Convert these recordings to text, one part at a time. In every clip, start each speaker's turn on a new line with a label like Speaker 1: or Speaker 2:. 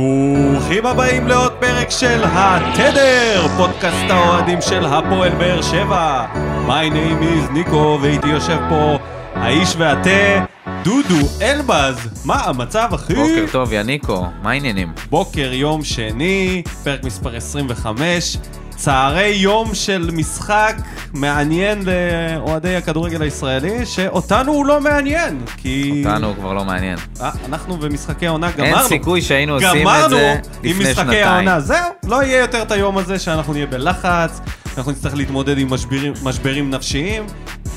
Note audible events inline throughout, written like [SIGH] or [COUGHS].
Speaker 1: ברוכים הבאים לעוד פרק של התדר, פודקאסט האוהדים של הפועל באר שבע. My name is ניקו, ואיתי יושב פה האיש והתה, דודו אלבז. מה המצב, אחי?
Speaker 2: בוקר טוב, יניקו, מה העניינים?
Speaker 1: בוקר יום שני, פרק מספר 25. צהרי יום של משחק מעניין לאוהדי הכדורגל הישראלי, שאותנו הוא לא מעניין, כי...
Speaker 2: אותנו הוא כבר לא מעניין.
Speaker 1: אה, אנחנו במשחקי עונה גמרנו.
Speaker 2: אין סיכוי שהיינו עושים את
Speaker 1: גמרנו
Speaker 2: זה
Speaker 1: עם
Speaker 2: לפני
Speaker 1: משחקי
Speaker 2: שנתיים.
Speaker 1: העונה. זהו, לא יהיה יותר את היום הזה שאנחנו נהיה בלחץ, אנחנו נצטרך להתמודד עם משברים, משברים נפשיים.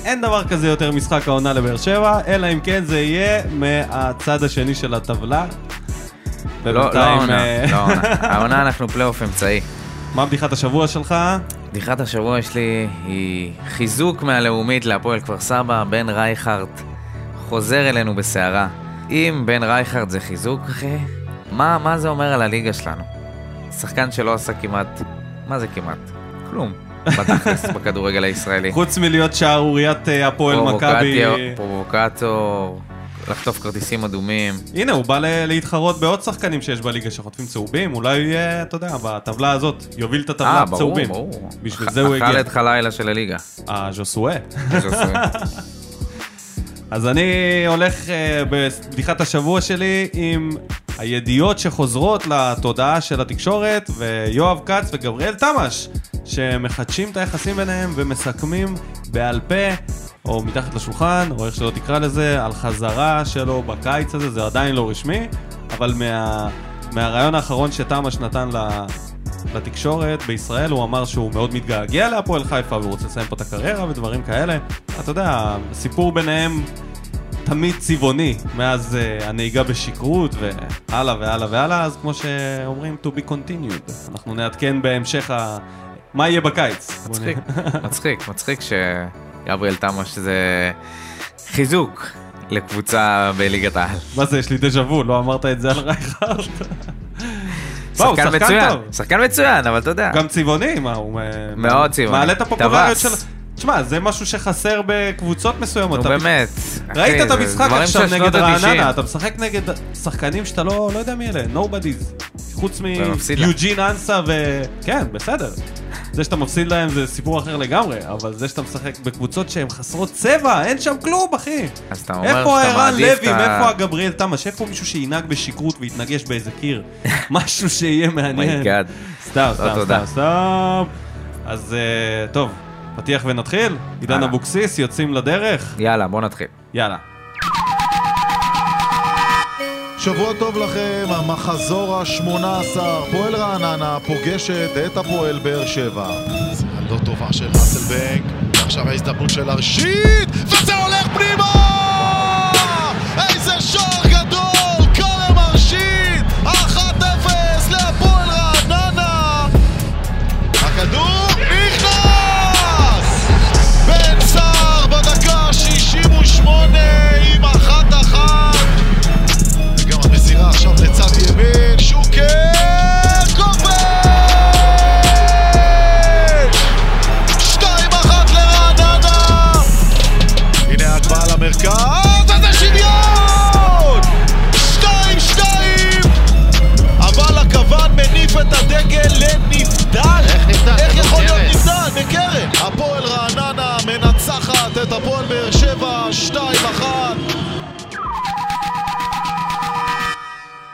Speaker 1: אין דבר כזה יותר משחק העונה לבאר שבע, אלא אם כן זה יהיה מהצד השני של הטבלה.
Speaker 2: לא, לא העונה,
Speaker 1: אה,
Speaker 2: לא העונה. [LAUGHS] העונה אנחנו פלייאוף אמצעי.
Speaker 1: מה בדיחת השבוע שלך?
Speaker 2: בדיחת השבוע שלי היא חיזוק מהלאומית להפועל כפר סבא, בן רייכרט חוזר אלינו בסערה. אם בן רייכרט זה חיזוק, אחי, מה, מה זה אומר על הליגה שלנו? שחקן שלא עשה כמעט, מה זה כמעט? כלום. [LAUGHS] בתכלס בכדורגל הישראלי.
Speaker 1: חוץ מלהיות שערוריית אה, הפועל מכבי...
Speaker 2: פרובוקטור- פרובוקטור, לחטוף כרטיסים אדומים.
Speaker 1: הנה, הוא בא להתחרות בעוד שחקנים שיש בליגה שחוטפים צהובים, אולי הוא יהיה, אתה יודע, בטבלה הזאת, יוביל את הטבלה
Speaker 2: אה, ברור,
Speaker 1: צהובים.
Speaker 2: ברור.
Speaker 1: בשביל זה הוא
Speaker 2: אכל
Speaker 1: הגיע.
Speaker 2: את חלילה של הליגה.
Speaker 1: אה, ז'וסואה. [LAUGHS] אז אני הולך אה, בבדיחת השבוע שלי עם הידיעות שחוזרות לתודעה של התקשורת, ויואב כץ וגבריאל תמש, שמחדשים את היחסים ביניהם ומסכמים בעל פה, או מתחת לשולחן, או איך שלא תקרא לזה, על חזרה שלו בקיץ הזה, זה עדיין לא רשמי, אבל מה, מהרעיון האחרון שתמש נתן. לתקשורת בישראל, הוא אמר שהוא מאוד מתגעגע להפועל חיפה והוא רוצה לסיים פה את הקריירה ודברים כאלה. אתה יודע, הסיפור ביניהם תמיד צבעוני, מאז uh, הנהיגה בשכרות והלאה והלאה והלאה, אז כמו שאומרים, to be continued. אנחנו נעדכן בהמשך ה... מה יהיה בקיץ.
Speaker 2: מצחיק, מצחיק, מצחיק שגבריאל תמש זה חיזוק לקבוצה בליגת העל.
Speaker 1: מה זה, יש לי דז'ה וו, לא אמרת את זה על רייכרד? [LAUGHS]
Speaker 2: שחקן מצוין. שחקן מצוין, אבל אתה יודע.
Speaker 1: גם צבעוני, מה, הוא...
Speaker 2: מאוד צבעוני.
Speaker 1: מעלה את הפופולריות של... תשמע, זה משהו שחסר בקבוצות מסוימות.
Speaker 2: נו באמת.
Speaker 1: ראית את המשחק עכשיו נגד
Speaker 2: שנות ה-90.
Speaker 1: רעננה, אתה משחק נגד שחקנים שאתה לא לא יודע מי אלה, nobodies. חוץ. מיוג'ין אנסה ו... כן, בסדר. זה שאתה מפסיד להם זה סיפור אחר לגמרי, אבל זה שאתה משחק בקבוצות שהן חסרות צבע, אין שם כלום, אחי.
Speaker 2: אז אתה אומר
Speaker 1: איפה
Speaker 2: שאתה מעדיף
Speaker 1: לוי,
Speaker 2: את ה-
Speaker 1: מאיפה הגבריאל תמש, איפה מישהו שינהג בשכרות ויתנגש באיזה קיר? [LAUGHS] משהו שיהיה מעניין.
Speaker 2: my god.
Speaker 1: סתם, סתם,
Speaker 2: לא, תודה.
Speaker 1: סתם, סתם. אז אה, טוב, פתיח ונתחיל? עידן. אבוקסיס, יוצאים לדרך?
Speaker 2: יאללה, בוא נתחיל.
Speaker 1: יאללה.
Speaker 3: שבוע טוב לכם, המחזור ה-18, פועל רעננה פוגשת את הפועל באר שבע.
Speaker 4: זה לא טובה של האסלבנק, עכשיו ההזדמנות של הראשית, וזה הולך פנימה! איזה שער גדול! כרם הראשית! 1-0 להפועל רעננה! הכדור נכנס! בן סער בדקה ה-68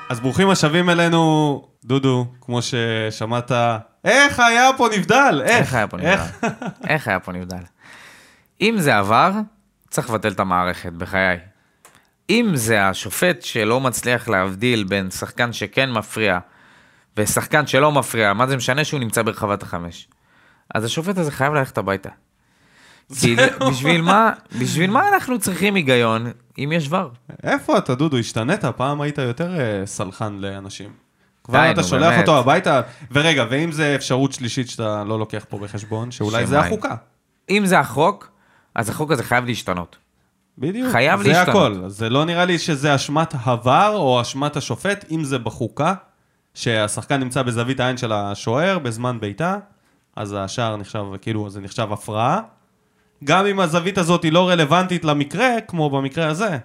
Speaker 1: אז ברוכים השבים אלינו, דודו, כמו ששמעת, איך היה פה נבדל? איך?
Speaker 2: איך היה פה נבדל? [LAUGHS] איך היה פה נבדל? אם זה עבר, צריך לבטל את המערכת, בחיי. אם זה השופט שלא מצליח להבדיל בין שחקן שכן מפריע ושחקן שלא מפריע, מה זה משנה שהוא נמצא ברחבת החמש? אז השופט הזה חייב ללכת הביתה. כי בשביל מה, בשביל מה אנחנו צריכים היגיון אם יש ור?
Speaker 1: איפה אתה, דודו? השתנית? פעם היית יותר אה, סלחן לאנשים. כבר אתה שולח. אותו הביתה, ורגע, ואם זה אפשרות שלישית שאתה לא לוקח פה בחשבון, שאולי זה. החוקה.
Speaker 2: אם זה החוק, אז החוק הזה חייב להשתנות.
Speaker 1: בדיוק.
Speaker 2: חייב
Speaker 1: זה
Speaker 2: להשתנות.
Speaker 1: הכל. זה לא נראה לי שזה אשמת הוואר או אשמת השופט, אם זה בחוקה, שהשחקן נמצא בזווית העין של השוער בזמן בעיטה, אז השער נחשב, כאילו, זה נחשב הפרעה. גם אם הזווית הזאת היא לא רלוונטית למקרה, כמו במקרה הזה,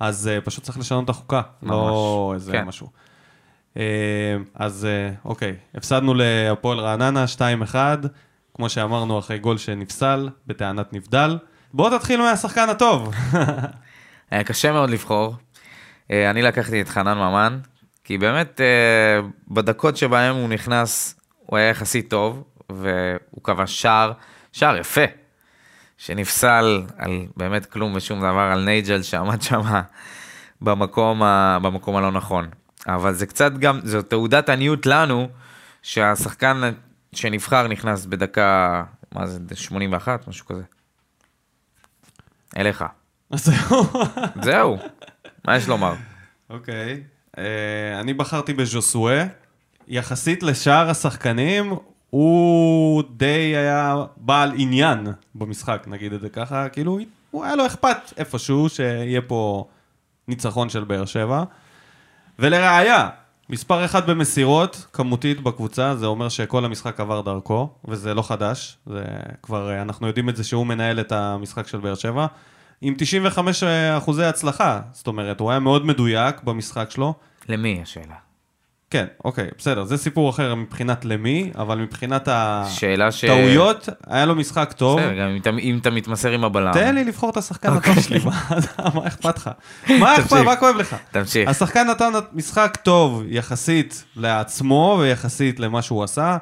Speaker 1: אז uh, פשוט צריך לשנות את החוקה, לא
Speaker 2: ממש,
Speaker 1: איזה
Speaker 2: כן.
Speaker 1: משהו. אה, אז אה, אוקיי, הפסדנו להפועל רעננה 2-1, כמו שאמרנו, אחרי גול שנפסל, בטענת נבדל. בואו תתחילו מהשחקן הטוב. [LAUGHS]
Speaker 2: היה קשה מאוד לבחור. אה, אני לקחתי את חנן ממן, כי באמת אה, בדקות שבהם הוא נכנס, הוא היה יחסית טוב, והוא כבש שער, שער יפה, שנפסל על באמת כלום ושום דבר, על נייג'ל שעמד שם במקום, ה- במקום הלא נכון. אבל זה קצת גם, זו תעודת עניות לנו, שהשחקן שנבחר נכנס בדקה, מה זה, 81, משהו כזה. אליך.
Speaker 1: זהו.
Speaker 2: זהו, מה יש לומר?
Speaker 1: אוקיי. אה, אני בחרתי בז'וסואה. יחסית לשאר השחקנים, הוא די היה בעל עניין במשחק, נגיד את זה ככה. כאילו, הוא היה לו אכפת איפשהו שיהיה פה ניצחון של באר שבע. ולראיה, מספר אחד במסירות, כמותית בקבוצה, זה אומר שכל המשחק עבר דרכו, וזה לא חדש, זה כבר, אה, אנחנו יודעים את זה שהוא מנהל את המשחק של באר שבע, עם 95 אחוזי הצלחה, זאת אומרת, הוא היה מאוד מדויק במשחק שלו.
Speaker 2: למי השאלה?
Speaker 1: כן, אוקיי, בסדר, זה סיפור אחר מבחינת למי, אבל מבחינת
Speaker 2: שאלה ש...
Speaker 1: הטעויות, היה לו משחק טוב.
Speaker 2: בסדר, גם אם אתה- אם אתה מתמסר עם הבלם.
Speaker 1: תן לי לבחור את השחקן הטוב שלי, מה אכפת לך? מה אכפת? מה כואב לך?
Speaker 2: תמשיך.
Speaker 1: השחקן נתן משחק טוב יחסית לעצמו ויחסית למה שהוא עשה.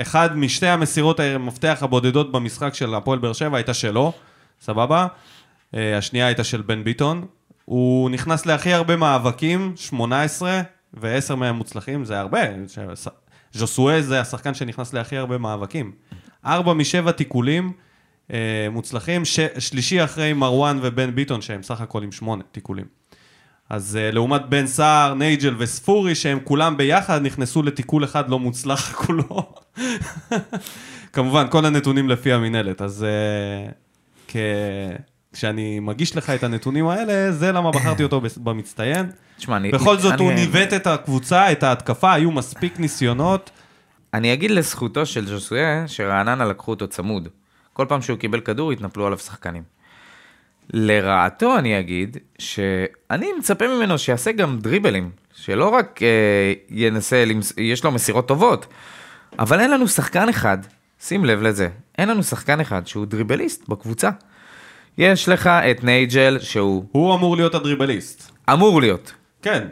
Speaker 1: אחד משתי המסירות המפתח הבודדות במשחק של הפועל באר שבע הייתה שלו, סבבה? אה, השנייה הייתה של בן ביטון. הוא נכנס להכי הרבה מאבקים, 18, ו-10 מהם מוצלחים, זה הרבה. ז'וסואה זה השחקן שנכנס להכי הרבה מאבקים. ארבע משבע תיקולים אה, מוצלחים, ש... שלישי אחרי מרואן ובן ביטון, שהם סך הכל עם שמונה תיקולים. אז uh, לעומת בן סער, נייג'ל וספורי, שהם כולם ביחד נכנסו לתיקול אחד לא מוצלח [LAUGHS] כולו. כמובן, כל הנתונים לפי המינהלת, אז uh, כ... כשאני מגיש לך את הנתונים האלה, זה למה בחרתי אותו במצטיין.
Speaker 2: תשמע, אני...
Speaker 1: בכל זאת,
Speaker 2: אני-
Speaker 1: הוא ניווט את הקבוצה, את ההתקפה, היו מספיק ניסיונות.
Speaker 2: אני אגיד לזכותו של ז'וסואה, שרעננה לקחו אותו צמוד. כל פעם שהוא קיבל כדור, התנפלו עליו שחקנים. לרעתו אני אגיד, שאני מצפה ממנו שיעשה גם דריבלים, שלא רק אה, ינסה, למס... יש לו מסירות טובות, אבל אין לנו שחקן אחד, שים לב לזה, אין לנו שחקן אחד שהוא דריבליסט בקבוצה. יש לך את נייג'ל, שהוא
Speaker 1: הוא אמור להיות הדריבליסט.
Speaker 2: אמור להיות.
Speaker 1: כן,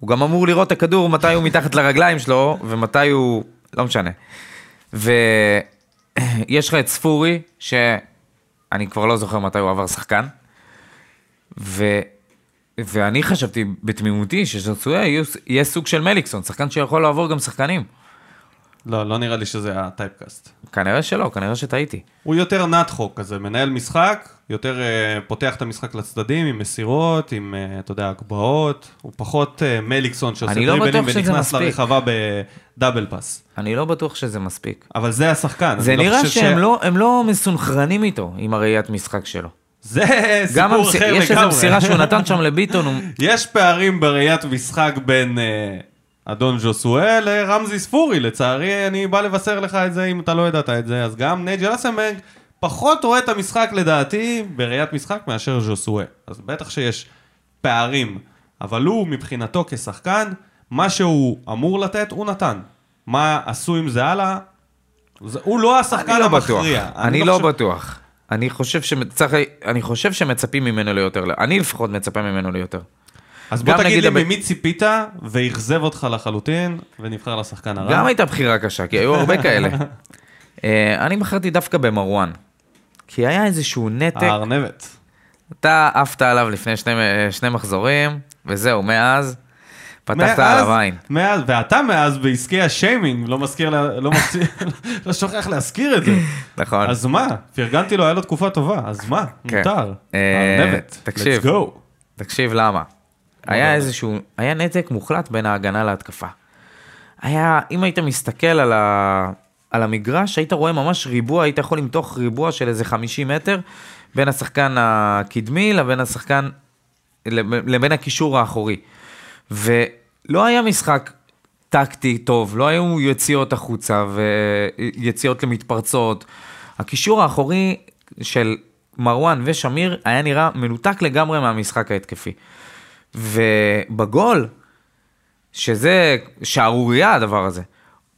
Speaker 2: הוא גם אמור לראות את הכדור מתי הוא מתחת לרגליים שלו ומתי הוא... לא משנה. ויש לך את ספורי, שאני כבר לא זוכר מתי הוא עבר שחקן, ו... ואני חשבתי בתמימותי שזרצויה יהיה, יהיה סוג של מליקסון, שחקן שיכול לעבור גם שחקנים.
Speaker 1: לא, לא נראה לי שזה הטייפקאסט.
Speaker 2: כנראה שלא, כנראה שטעיתי.
Speaker 1: הוא יותר נתחו כזה, מנהל משחק, יותר uh, פותח את המשחק לצדדים עם מסירות, עם, uh, אתה יודע, הגבהות, הוא פחות uh, מליקסון שעושה
Speaker 2: לא
Speaker 1: דריבלים
Speaker 2: שזה
Speaker 1: ונכנס. לרחבה בדאבל פאס.
Speaker 2: אני לא בטוח שזה מספיק.
Speaker 1: אבל זה השחקן.
Speaker 2: זה
Speaker 1: לא
Speaker 2: נראה
Speaker 1: חושב
Speaker 2: שהם לא, הם לא מסונכרנים איתו עם הראיית משחק שלו.
Speaker 1: זה סיפור
Speaker 2: המס...
Speaker 1: אחר
Speaker 2: יש איזו
Speaker 1: לגמרי.
Speaker 2: מסירה שהוא נתן שם [LAUGHS] לביטון, הוא...
Speaker 1: יש פערים בראיית משחק בין uh, אדון ז'וסואל לרמזי ספורי, לצערי אני בא לבשר לך את זה אם אתה לא ידעת את זה, אז גם נייג'ל אסנברג פחות רואה את המשחק לדעתי בראיית משחק מאשר ז'וסואל. אז בטח שיש פערים, אבל הוא מבחינתו כשחקן, מה שהוא אמור לתת הוא נתן. מה עשו עם זה הלאה? זה, הוא לא השחקן
Speaker 2: אני לא בטוח.
Speaker 1: המכריע.
Speaker 2: אני לא
Speaker 1: חושב-
Speaker 2: בטוח. אני חושב שצריך, אני חושב שמצפים ממנו ליותר, אני לפחות מצפה ממנו ליותר.
Speaker 1: אז בוא תגיד לי ממי ציפית ואכזב אותך לחלוטין ונבחר לשחקן הרע.
Speaker 2: גם הייתה בחירה קשה, כי היו הרבה כאלה. [LAUGHS] אה, אני בחרתי דווקא במרואן. כי היה איזשהו נתק,
Speaker 1: הארנבת.
Speaker 2: אתה עפת עליו לפני שני, אה, שני מחזורים, וזהו, מאז פתחת עליו עין.
Speaker 1: מאז, ואתה מאז בעסקי השיימינג, לא מזכיר, לא, מזכיר, [LAUGHS] לא שוכח להזכיר את זה. [LAUGHS]
Speaker 2: נכון.
Speaker 1: אז מה? פרגנתי לו, היה לו תקופה טובה, אז מה?
Speaker 2: כן.
Speaker 1: מותר.
Speaker 2: אה,
Speaker 1: הארנבת.
Speaker 2: תקשיב. תקשיב למה. היה איזשהו, היה נתק מוחלט בין ההגנה להתקפה. היה, אם היית מסתכל על, ה, על המגרש, היית רואה ממש ריבוע, היית יכול למתוח ריבוע של איזה 50 מטר בין השחקן הקדמי לבין השחקן, לב- לבין הקישור האחורי. ולא היה משחק טקטי טוב, לא היו יציאות החוצה ויציאות למתפרצות. הקישור האחורי של מרואן ושמיר היה נראה מנותק לגמרי מהמשחק ההתקפי. ובגול שזה שערורייה הדבר הזה.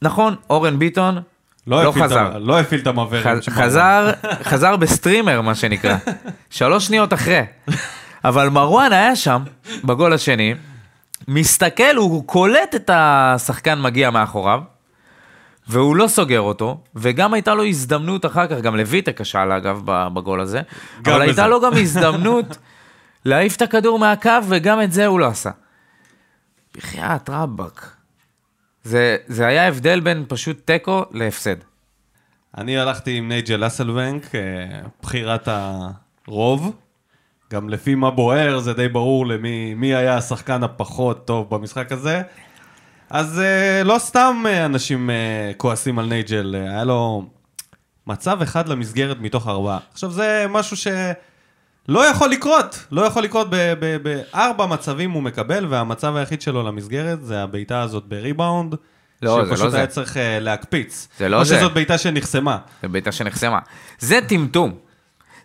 Speaker 2: נכון, אורן ביטון
Speaker 1: לא
Speaker 2: לא
Speaker 1: את
Speaker 2: חזר.
Speaker 1: ה- לא הפעיל את המבערים.
Speaker 2: ח- חזר, חזר ב streamer, מה שנקרא. [LAUGHS] שלוש שניות אחרי. אבל מרואן היה שם, בגול השני, מסתכל, הוא קולט את השחקן מגיע מאחוריו, והוא לא סוגר אותו, וגם הייתה לו הזדמנות אחר כך, גם לויטה כשל אגב בגול הזה, אבל
Speaker 1: בזה.
Speaker 2: הייתה לו גם הזדמנות [LAUGHS] להעיף את הכדור מהקו, וגם את זה הוא לא עשה. בחייאת רבאק. זה, זה היה הבדל בין פשוט תיקו להפסד.
Speaker 1: אני הלכתי עם נייג'ל אסלבנק, אה, בחירת הרוב. גם לפי מה בוער, זה די ברור למי מי היה השחקן הפחות טוב במשחק הזה. אז אה, לא סתם אה, אנשים כועסים על נייג'ל, היה לו מצב אחד למסגרת מתוך ארבעה. עכשיו זה משהו שלא יכול לקרות, לא יכול לקרות בארבע מצבים הוא מקבל, והמצב היחיד שלו למסגרת זה הבעיטה הזאת בריבאונד.
Speaker 2: לא, זה לא
Speaker 1: שפשוט
Speaker 2: זה.
Speaker 1: היה צריך אה, להקפיץ.
Speaker 2: זה לא
Speaker 1: או
Speaker 2: זה.
Speaker 1: שזאת בעיטה שנחסמה.
Speaker 2: זה בעיטה שנחסמה. זה טמטום.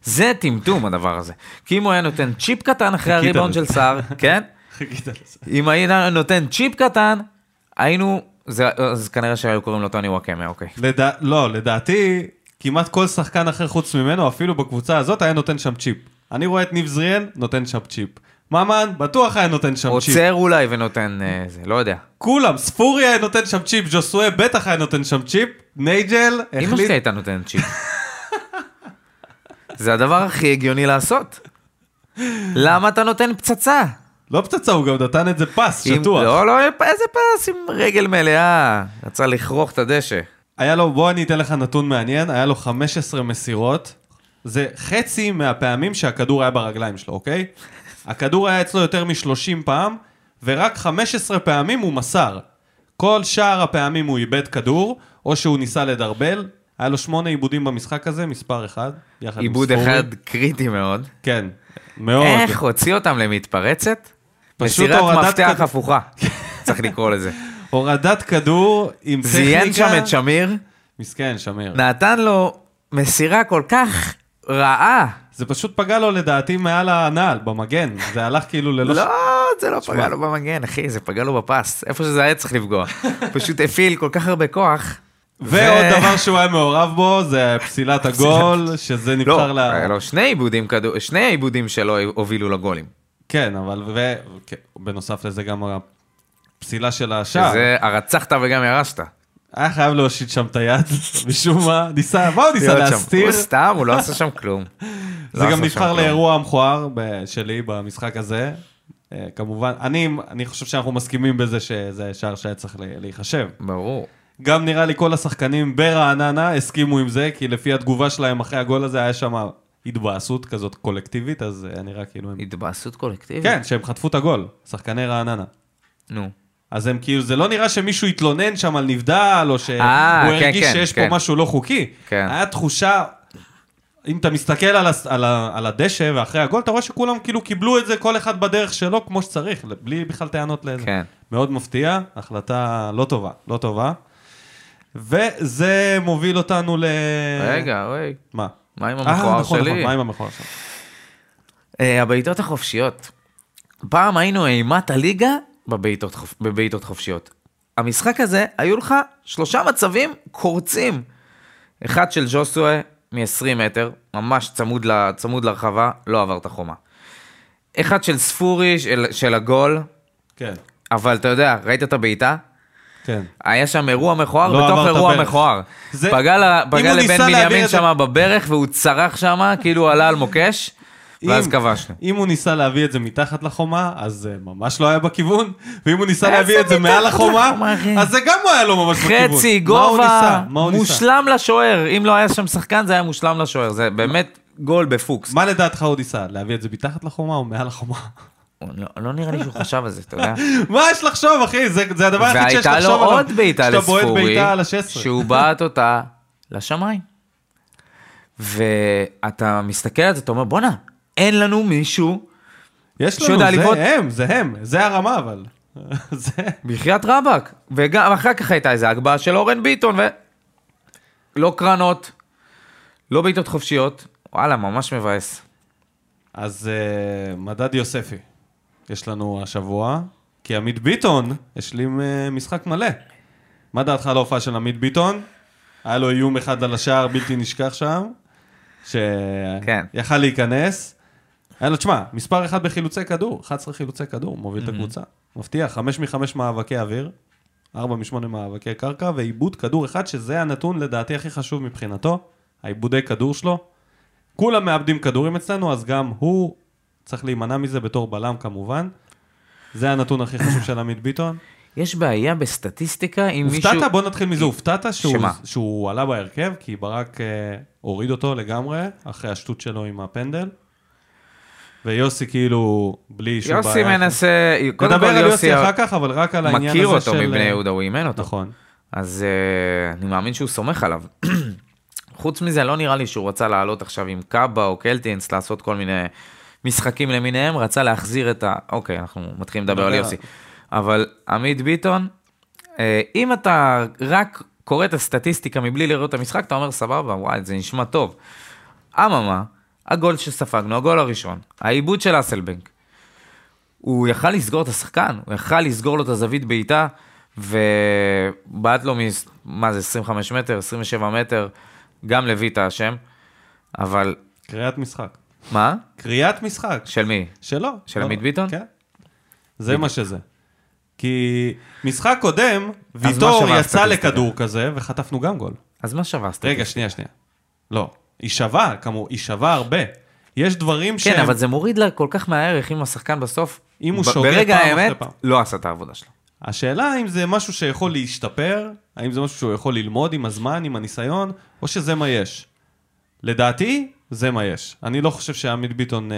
Speaker 2: זה טמטום הדבר הזה. כי אם הוא היה נותן צ'יפ קטן אחרי הריבאונד. של סער, [LAUGHS] כן?
Speaker 1: חיכית לזה.
Speaker 2: אם היית נותן צ'יפ קטן, היינו, זה, אז כנראה שהיו קוראים לו טוני וואקמה, אוקיי.
Speaker 1: לדע... לא, לדעתי, כמעט כל שחקן אחר חוץ ממנו, אפילו בקבוצה הזאת, היה נותן שם צ'יפ. אני רואה את ניב זריאן, נותן שם צ'יפ. ממן, בטוח היה נותן שם צ'יפ.
Speaker 2: עוצר אולי ונותן, אה, זה, לא יודע.
Speaker 1: כולם, ספורי היה נותן שם צ'יפ, ג'וסואה בטח היה נותן שם צ'יפ, נייג'ל
Speaker 2: אמא
Speaker 1: החליט...
Speaker 2: שלי הייתה נותנת צ'יפ. [LAUGHS] זה הדבר הכי הגיוני לעשות. למה אתה נותן פצצה?
Speaker 1: לא פצצה, הוא גם נתן את זה פס,
Speaker 2: עם-
Speaker 1: שטוח.
Speaker 2: לא, לא, איזה פס עם רגל מלאה. רצה לחרוך את הדשא.
Speaker 1: היה לו, בוא אני אתן לך נתון מעניין, היה לו 15 מסירות, זה חצי מהפעמים שהכדור היה ברגליים שלו, אוקיי? הכדור היה אצלו יותר מ-30 פעם, ורק 15 פעמים הוא מסר. כל שאר הפעמים הוא איבד כדור, או שהוא ניסה לדרבל. היה לו שמונה עיבודים במשחק הזה, מספר אחד, יחד עם
Speaker 2: עיבוד
Speaker 1: ספורי.
Speaker 2: אחד קריטי מאוד.
Speaker 1: כן, מאוד.
Speaker 2: איך הוציא אותם למתפרצת?
Speaker 1: פשוט
Speaker 2: מסירת
Speaker 1: הורדת
Speaker 2: מפתח
Speaker 1: כדור.
Speaker 2: הפוכה, [LAUGHS] צריך לקרוא לזה.
Speaker 1: הורדת כדור עם טכניקה.
Speaker 2: זיין שם את שמיר,
Speaker 1: מסכן, שמיר.
Speaker 2: נתן לו מסירה כל כך רעה.
Speaker 1: זה פשוט פגע לו לדעתי מעל הנעל, במגן. זה הלך כאילו ללא...
Speaker 2: לא, זה לא פגע לו במגן, אחי, זה פגע לו בפס. איפה שזה היה צריך לפגוע. פשוט הפעיל כל כך הרבה כוח.
Speaker 1: ועוד דבר שהוא היה מעורב בו, זה פסילת [LAUGHS] הגול, שזה נבחר
Speaker 2: לא,
Speaker 1: ל...
Speaker 2: היה לו שני עיבודים, שני העיבודים שלו הובילו לגולים.
Speaker 1: כן, אבל. כן, בנוסף לזה גם הפסילה של השער.
Speaker 2: שזה הרצחת וגם ירשת.
Speaker 1: היה חייב להושיט שם את היד, [LAUGHS] משום מה, ניסה, מה הוא ניסה. להסתיר?
Speaker 2: הוא סתם, הוא לא עשה שם כלום. [LAUGHS]
Speaker 1: זה
Speaker 2: לא
Speaker 1: גם נבחר. לאירוע המכוער שלי במשחק הזה. אה, כמובן, אני, אני חושב שאנחנו מסכימים בזה שזה שער שהיה צריך להיחשב.
Speaker 2: ברור.
Speaker 1: גם נראה לי כל השחקנים ברעננה הסכימו עם זה, כי לפי התגובה שלהם אחרי הגול הזה היה שם התבאסות כזאת קולקטיבית, אז היה נראה כאילו הם...
Speaker 2: התבאסות קולקטיבית?
Speaker 1: כן, שהם חטפו את הגול, שחקני רעננה.
Speaker 2: נו.
Speaker 1: אז הם כאילו, זה לא נראה שמישהו התלונן שם על נבדל, או שהוא
Speaker 2: כן,
Speaker 1: הרגיש
Speaker 2: כן,
Speaker 1: שיש
Speaker 2: כן.
Speaker 1: פה משהו לא חוקי.
Speaker 2: כן.
Speaker 1: היה תחושה, אם אתה מסתכל על, הס- על, ה- על הדשא ואחרי הגול, אתה רואה שכולם כאילו קיבלו את זה, כל אחד בדרך שלו, כמו שצריך, בלי בכלל טענות לזה.
Speaker 2: כן.
Speaker 1: מאוד מפתיע, החלטה לא טובה, לא טובה. וזה מוביל אותנו ל...
Speaker 2: רגע, אוי.
Speaker 1: מה?
Speaker 2: מה עם
Speaker 1: אה,
Speaker 2: המכוער
Speaker 1: נכון,
Speaker 2: שלי?
Speaker 1: נכון, מה עם המכוער שלי?
Speaker 2: אה, הבעיטות החופשיות. פעם היינו אימת הליגה בבעיטות. בבעיטות חופשיות. המשחק הזה, היו לך שלושה מצבים קורצים. אחד של ג'וסואה מ-20 מטר, ממש צמוד, ל... צמוד לרחבה, לא עבר את החומה. אחד של ספורי של, של הגול,
Speaker 1: כן,
Speaker 2: אבל אתה יודע, ראית את הבעיטה?
Speaker 1: כן.
Speaker 2: היה שם אירוע מכוער
Speaker 1: לא
Speaker 2: בתוך אירוע. מכוער.
Speaker 1: זה-
Speaker 2: פגע, ל...
Speaker 1: אם
Speaker 2: פגע לבן בנימין שם בברך והוא צרח שם, כאילו הוא עלה על מוקש, ואז
Speaker 1: אם-
Speaker 2: כבשנו.
Speaker 1: אם הוא ניסה להביא את זה מתחת לחומה, אז זה ממש לא היה בכיוון, ואם הוא ניסה להביא את זה מעל החומה? אז זה גם לא היה לו ממש בכיוון.
Speaker 2: חצי, גובה? מושלם לשוער. אם לא היה שם שחקן, זה היה מושלם לשוער. זה באמת גול בפוקס.
Speaker 1: מה לדעתך הוא ניסה? להביא את זה מתחת לחומה או מעל החומה?
Speaker 2: לא- לא נראה לי שהוא חשב על זה, אתה יודע. [LAUGHS]
Speaker 1: מה יש לחשוב, אחי? זה זה הדבר היחיד שיש
Speaker 2: והייתה
Speaker 1: לחשוב
Speaker 2: לו
Speaker 1: עליו.
Speaker 2: עוד בעיטה
Speaker 1: שאתה בועט
Speaker 2: לספורי,
Speaker 1: בעיטה על ה-16.
Speaker 2: שהוא בעט אותה לשמיים. ואתה מסתכל על זה, אתה אומר, בואנה, אין לנו מישהו
Speaker 1: יש לנו, זה
Speaker 2: לבעוט-
Speaker 1: הם, זה הם, זה הרמה אבל. [LAUGHS] זה...
Speaker 2: בחייאת רבאק. וגם אחר כך הייתה איזה הגבהה של אורן ביטון, ו... לא קרנות, לא בעיטות חופשיות. וואלה, ממש מבאס.
Speaker 1: אז אה, מדד יוספי, יש לנו השבוע, כי עמית ביטון השלים אה, משחק מלא. מה דעתך על ההופעה של עמית ביטון? היה לו איום אחד על השער בלתי נשכח שם,
Speaker 2: כן.
Speaker 1: שיכל להיכנס. היה לו, תשמע, מספר אחד בחילוצי כדור, 11 חילוצי כדור, מוביל את הקבוצה. מפתיע, 5 מ-5 מאבקי אוויר, 4 מ-8 מאבקי קרקע, ועיבוד כדור אחד, שזה הנתון לדעתי הכי חשוב מבחינתו, העיבודי כדור שלו. כולם מאבדים כדורים אצלנו, אז גם הוא צריך להימנע מזה בתור בלם כמובן. זה הנתון הכי חשוב של עמית ביטון.
Speaker 2: יש בעיה בסטטיסטיקה אם מישהו...
Speaker 1: הופתעת? בוא נתחיל מזה, הופתעת? שהוא עלה בהרכב, כי ברק אה, הוריד אותו לגמרי, אחרי השטות שלו עם הפנדל. ויוסי כאילו, בלי שום בעיה.
Speaker 2: יוסי מנסה... קודם
Speaker 1: נדבר
Speaker 2: כל
Speaker 1: על יוסי
Speaker 2: יוסי
Speaker 1: אחר כך, אבל רק על העניין הזה
Speaker 2: מכיר
Speaker 1: של...
Speaker 2: אותו מבני יהודה, הוא אימן אותו.
Speaker 1: נכון.
Speaker 2: אז uh, אני מאמין שהוא סומך עליו. [CLEARS THROAT] חוץ מזה, לא נראה לי שהוא רצה לעלות עכשיו עם קאבה או קלטינס, לעשות כל מיני משחקים למיניהם, רצה להחזיר את ה... אוקיי, אנחנו מתחילים לדבר על
Speaker 1: נדבר.
Speaker 2: יוסי. אבל עמית ביטון, אה, אם אתה רק קורא את הסטטיסטיקה מבלי לראות את המשחק, אתה אומר, סבבה, וואי, זה נשמע טוב. אממה, הגול שספגנו, הגול הראשון, העיבוד של אסלבנק, הוא יכל לסגור את השחקן, הוא יכל לסגור לו את הזווית בעיטה, ובעט לו, מ- מה זה, 25 מטר, 27 מטר, גם לויטה אשם, אבל
Speaker 1: קריאת משחק.
Speaker 2: מה?
Speaker 1: קריאת משחק.
Speaker 2: של מי?
Speaker 1: שלו.
Speaker 2: של
Speaker 1: לא.
Speaker 2: עמית ביטון?
Speaker 1: כן. זה מה שזה. כי משחק קודם, ויטור יצא? לכדור כזה, וחטפנו גם גול.
Speaker 2: אז מה שווה הסטטיסטיקה?
Speaker 1: רגע, שנייה, שנייה. לא, היא שווה, כאמור, היא שווה הרבה. יש דברים שהם...
Speaker 2: כן, אבל זה מוריד לה כל כך מהערך אם השחקן בסוף,
Speaker 1: אם הוא
Speaker 2: ב-
Speaker 1: שוגה
Speaker 2: ברגע
Speaker 1: פעם אחרי
Speaker 2: האמת,
Speaker 1: פעם.
Speaker 2: לא עשה את העבודה שלו.
Speaker 1: השאלה אם זה משהו שיכול להשתפר, האם זה משהו שהוא יכול ללמוד עם הזמן, עם הניסיון, או שזה מה יש. לדעתי, זה מה יש. אני לא חושב שעמית ביטון אה,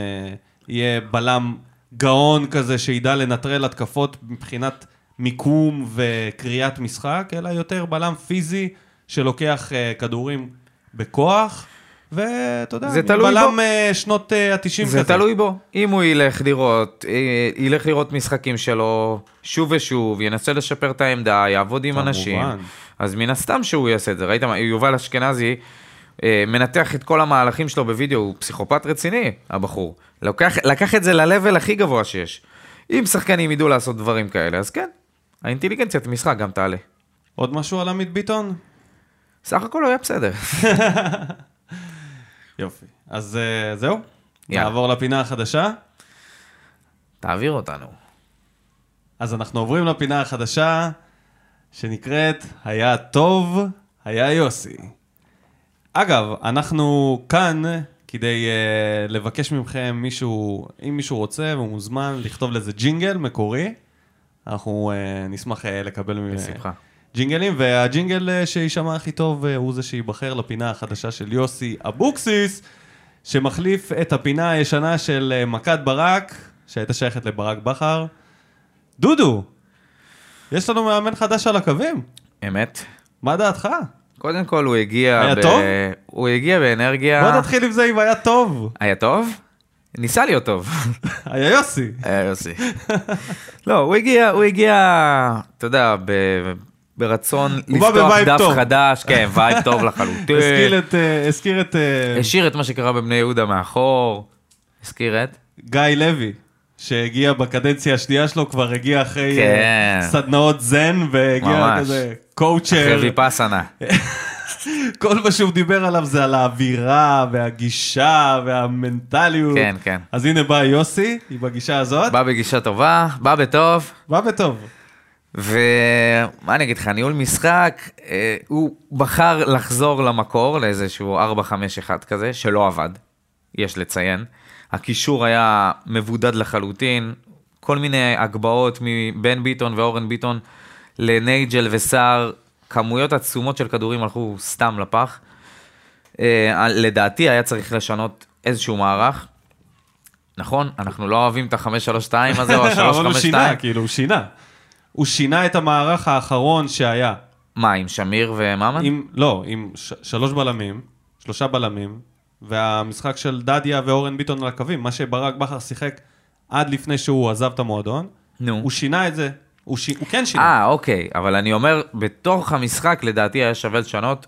Speaker 1: יהיה בלם גאון כזה שידע לנטרל התקפות מבחינת מיקום וקריאת משחק, אלא יותר בלם פיזי שלוקח אה, כדורים בכוח, ואתה יודע,
Speaker 2: זה תלוי
Speaker 1: בלם
Speaker 2: בו.
Speaker 1: אה, שנות ה-90 כזה.
Speaker 2: זה תלוי בו. אם הוא ילך לראות, אה, ילך לראות משחקים שלו שוב ושוב, ינסה לשפר את העמדה, יעבוד עם. אנשים, אז מן הסתם שהוא יעשה את זה. ראית מה, יובל אשכנזי אה, מנתח את כל המהלכים שלו בווידאו, הוא פסיכופת רציני, הבחור. לקח, לקח את זה ל-level הכי גבוה שיש. אם שחקנים ידעו לעשות דברים כאלה, אז כן, האינטליגנציית משחק גם תעלה.
Speaker 1: עוד משהו על עמית ביטון?
Speaker 2: סך הכל הוא היה בסדר. [LAUGHS]
Speaker 1: יופי. אז אה, זהו,
Speaker 2: יאללה.
Speaker 1: נעבור לפינה החדשה.
Speaker 2: תעביר אותנו.
Speaker 1: אז אנחנו עוברים לפינה החדשה, שנקראת היה טוב, היה יוסי. אגב, אנחנו כאן כדי uh, לבקש מכם מישהו, אם מישהו רוצה והוא מוזמן, לכתוב לזה ג'ינגל מקורי. אנחנו uh, נשמח uh, לקבל
Speaker 2: בשמחה.
Speaker 1: ג'ינגלים, והג'ינגל uh, שיישמע הכי טוב uh, הוא זה שייבחר לפינה החדשה של יוסי אבוקסיס, שמחליף את הפינה הישנה של uh, מכת ברק, שהייתה שייכת לברק בכר. דודו, יש לנו מאמן חדש על הקווים,
Speaker 2: אמת.
Speaker 1: מה דעתך?
Speaker 2: קודם כל הוא הגיע...
Speaker 1: היה
Speaker 2: ב...
Speaker 1: טוב?
Speaker 2: הוא הגיע באנרגיה...
Speaker 1: בוא נתחיל עם זה אם היה טוב.
Speaker 2: היה טוב? ניסה להיות טוב. [LAUGHS]
Speaker 1: היה יוסי.
Speaker 2: היה יוסי. לא, הוא הגיע, הוא הגיע, אתה יודע, ב... ברצון לפתוח דף
Speaker 1: טוב.
Speaker 2: חדש, כן, vibe טוב לחלוטין.
Speaker 1: הזכיר את... אה, הזכיר את אה,
Speaker 2: השאיר את מה שקרה בבני יהודה מאחור. הזכיר את?
Speaker 1: גיא לוי, שהגיע בקדנציה השנייה שלו, כבר הגיע אחרי
Speaker 2: כן.
Speaker 1: אה, סדנאות זן, והגיע
Speaker 2: ממש.
Speaker 1: כזה קואוצ'ר.
Speaker 2: אחרי ויפאסנה. [LAUGHS]
Speaker 1: כל מה שהוא דיבר עליו זה על האווירה, והגישה, והמנטליות.
Speaker 2: כן, כן.
Speaker 1: אז הנה בא יוסי, עם הגישה הזאת.
Speaker 2: בא בגישה טובה, בא בטוב.
Speaker 1: בא בטוב.
Speaker 2: ומה אני אגיד לך, ניהול משחק, אה, הוא בחר לחזור למקור, לאיזשהו 4-5-1 כזה, שלא עבד, יש לציין. הקישור היה מבודד לחלוטין, כל מיני הגבהות מבן ביטון ואורן ביטון לנייג'ל וסער, כמויות עצומות של כדורים הלכו סתם לפח. אה, לדעתי היה צריך לשנות איזשהו מערך. נכון, אנחנו לא אוהבים את ה-5-3-2 הזה או [LAUGHS]
Speaker 1: אבל הוא
Speaker 2: ה-3-5-2.
Speaker 1: שינה, כאילו, הוא שינה. הוא שינה את המערך האחרון שהיה.
Speaker 2: מה, עם שמיר וממן?
Speaker 1: עם, לא, עם ש- שלוש בלמים, שלושה בלמים, והמשחק של דדיה ואורן ביטון על הקווים, מה שברק בכר שיחק עד לפני שהוא עזב את המועדון,
Speaker 2: נו.
Speaker 1: הוא שינה את זה, הוא, ש... הוא כן שינה.
Speaker 2: אה, אוקיי, אבל אני אומר, בתוך המשחק לדעתי היה שווה לשנות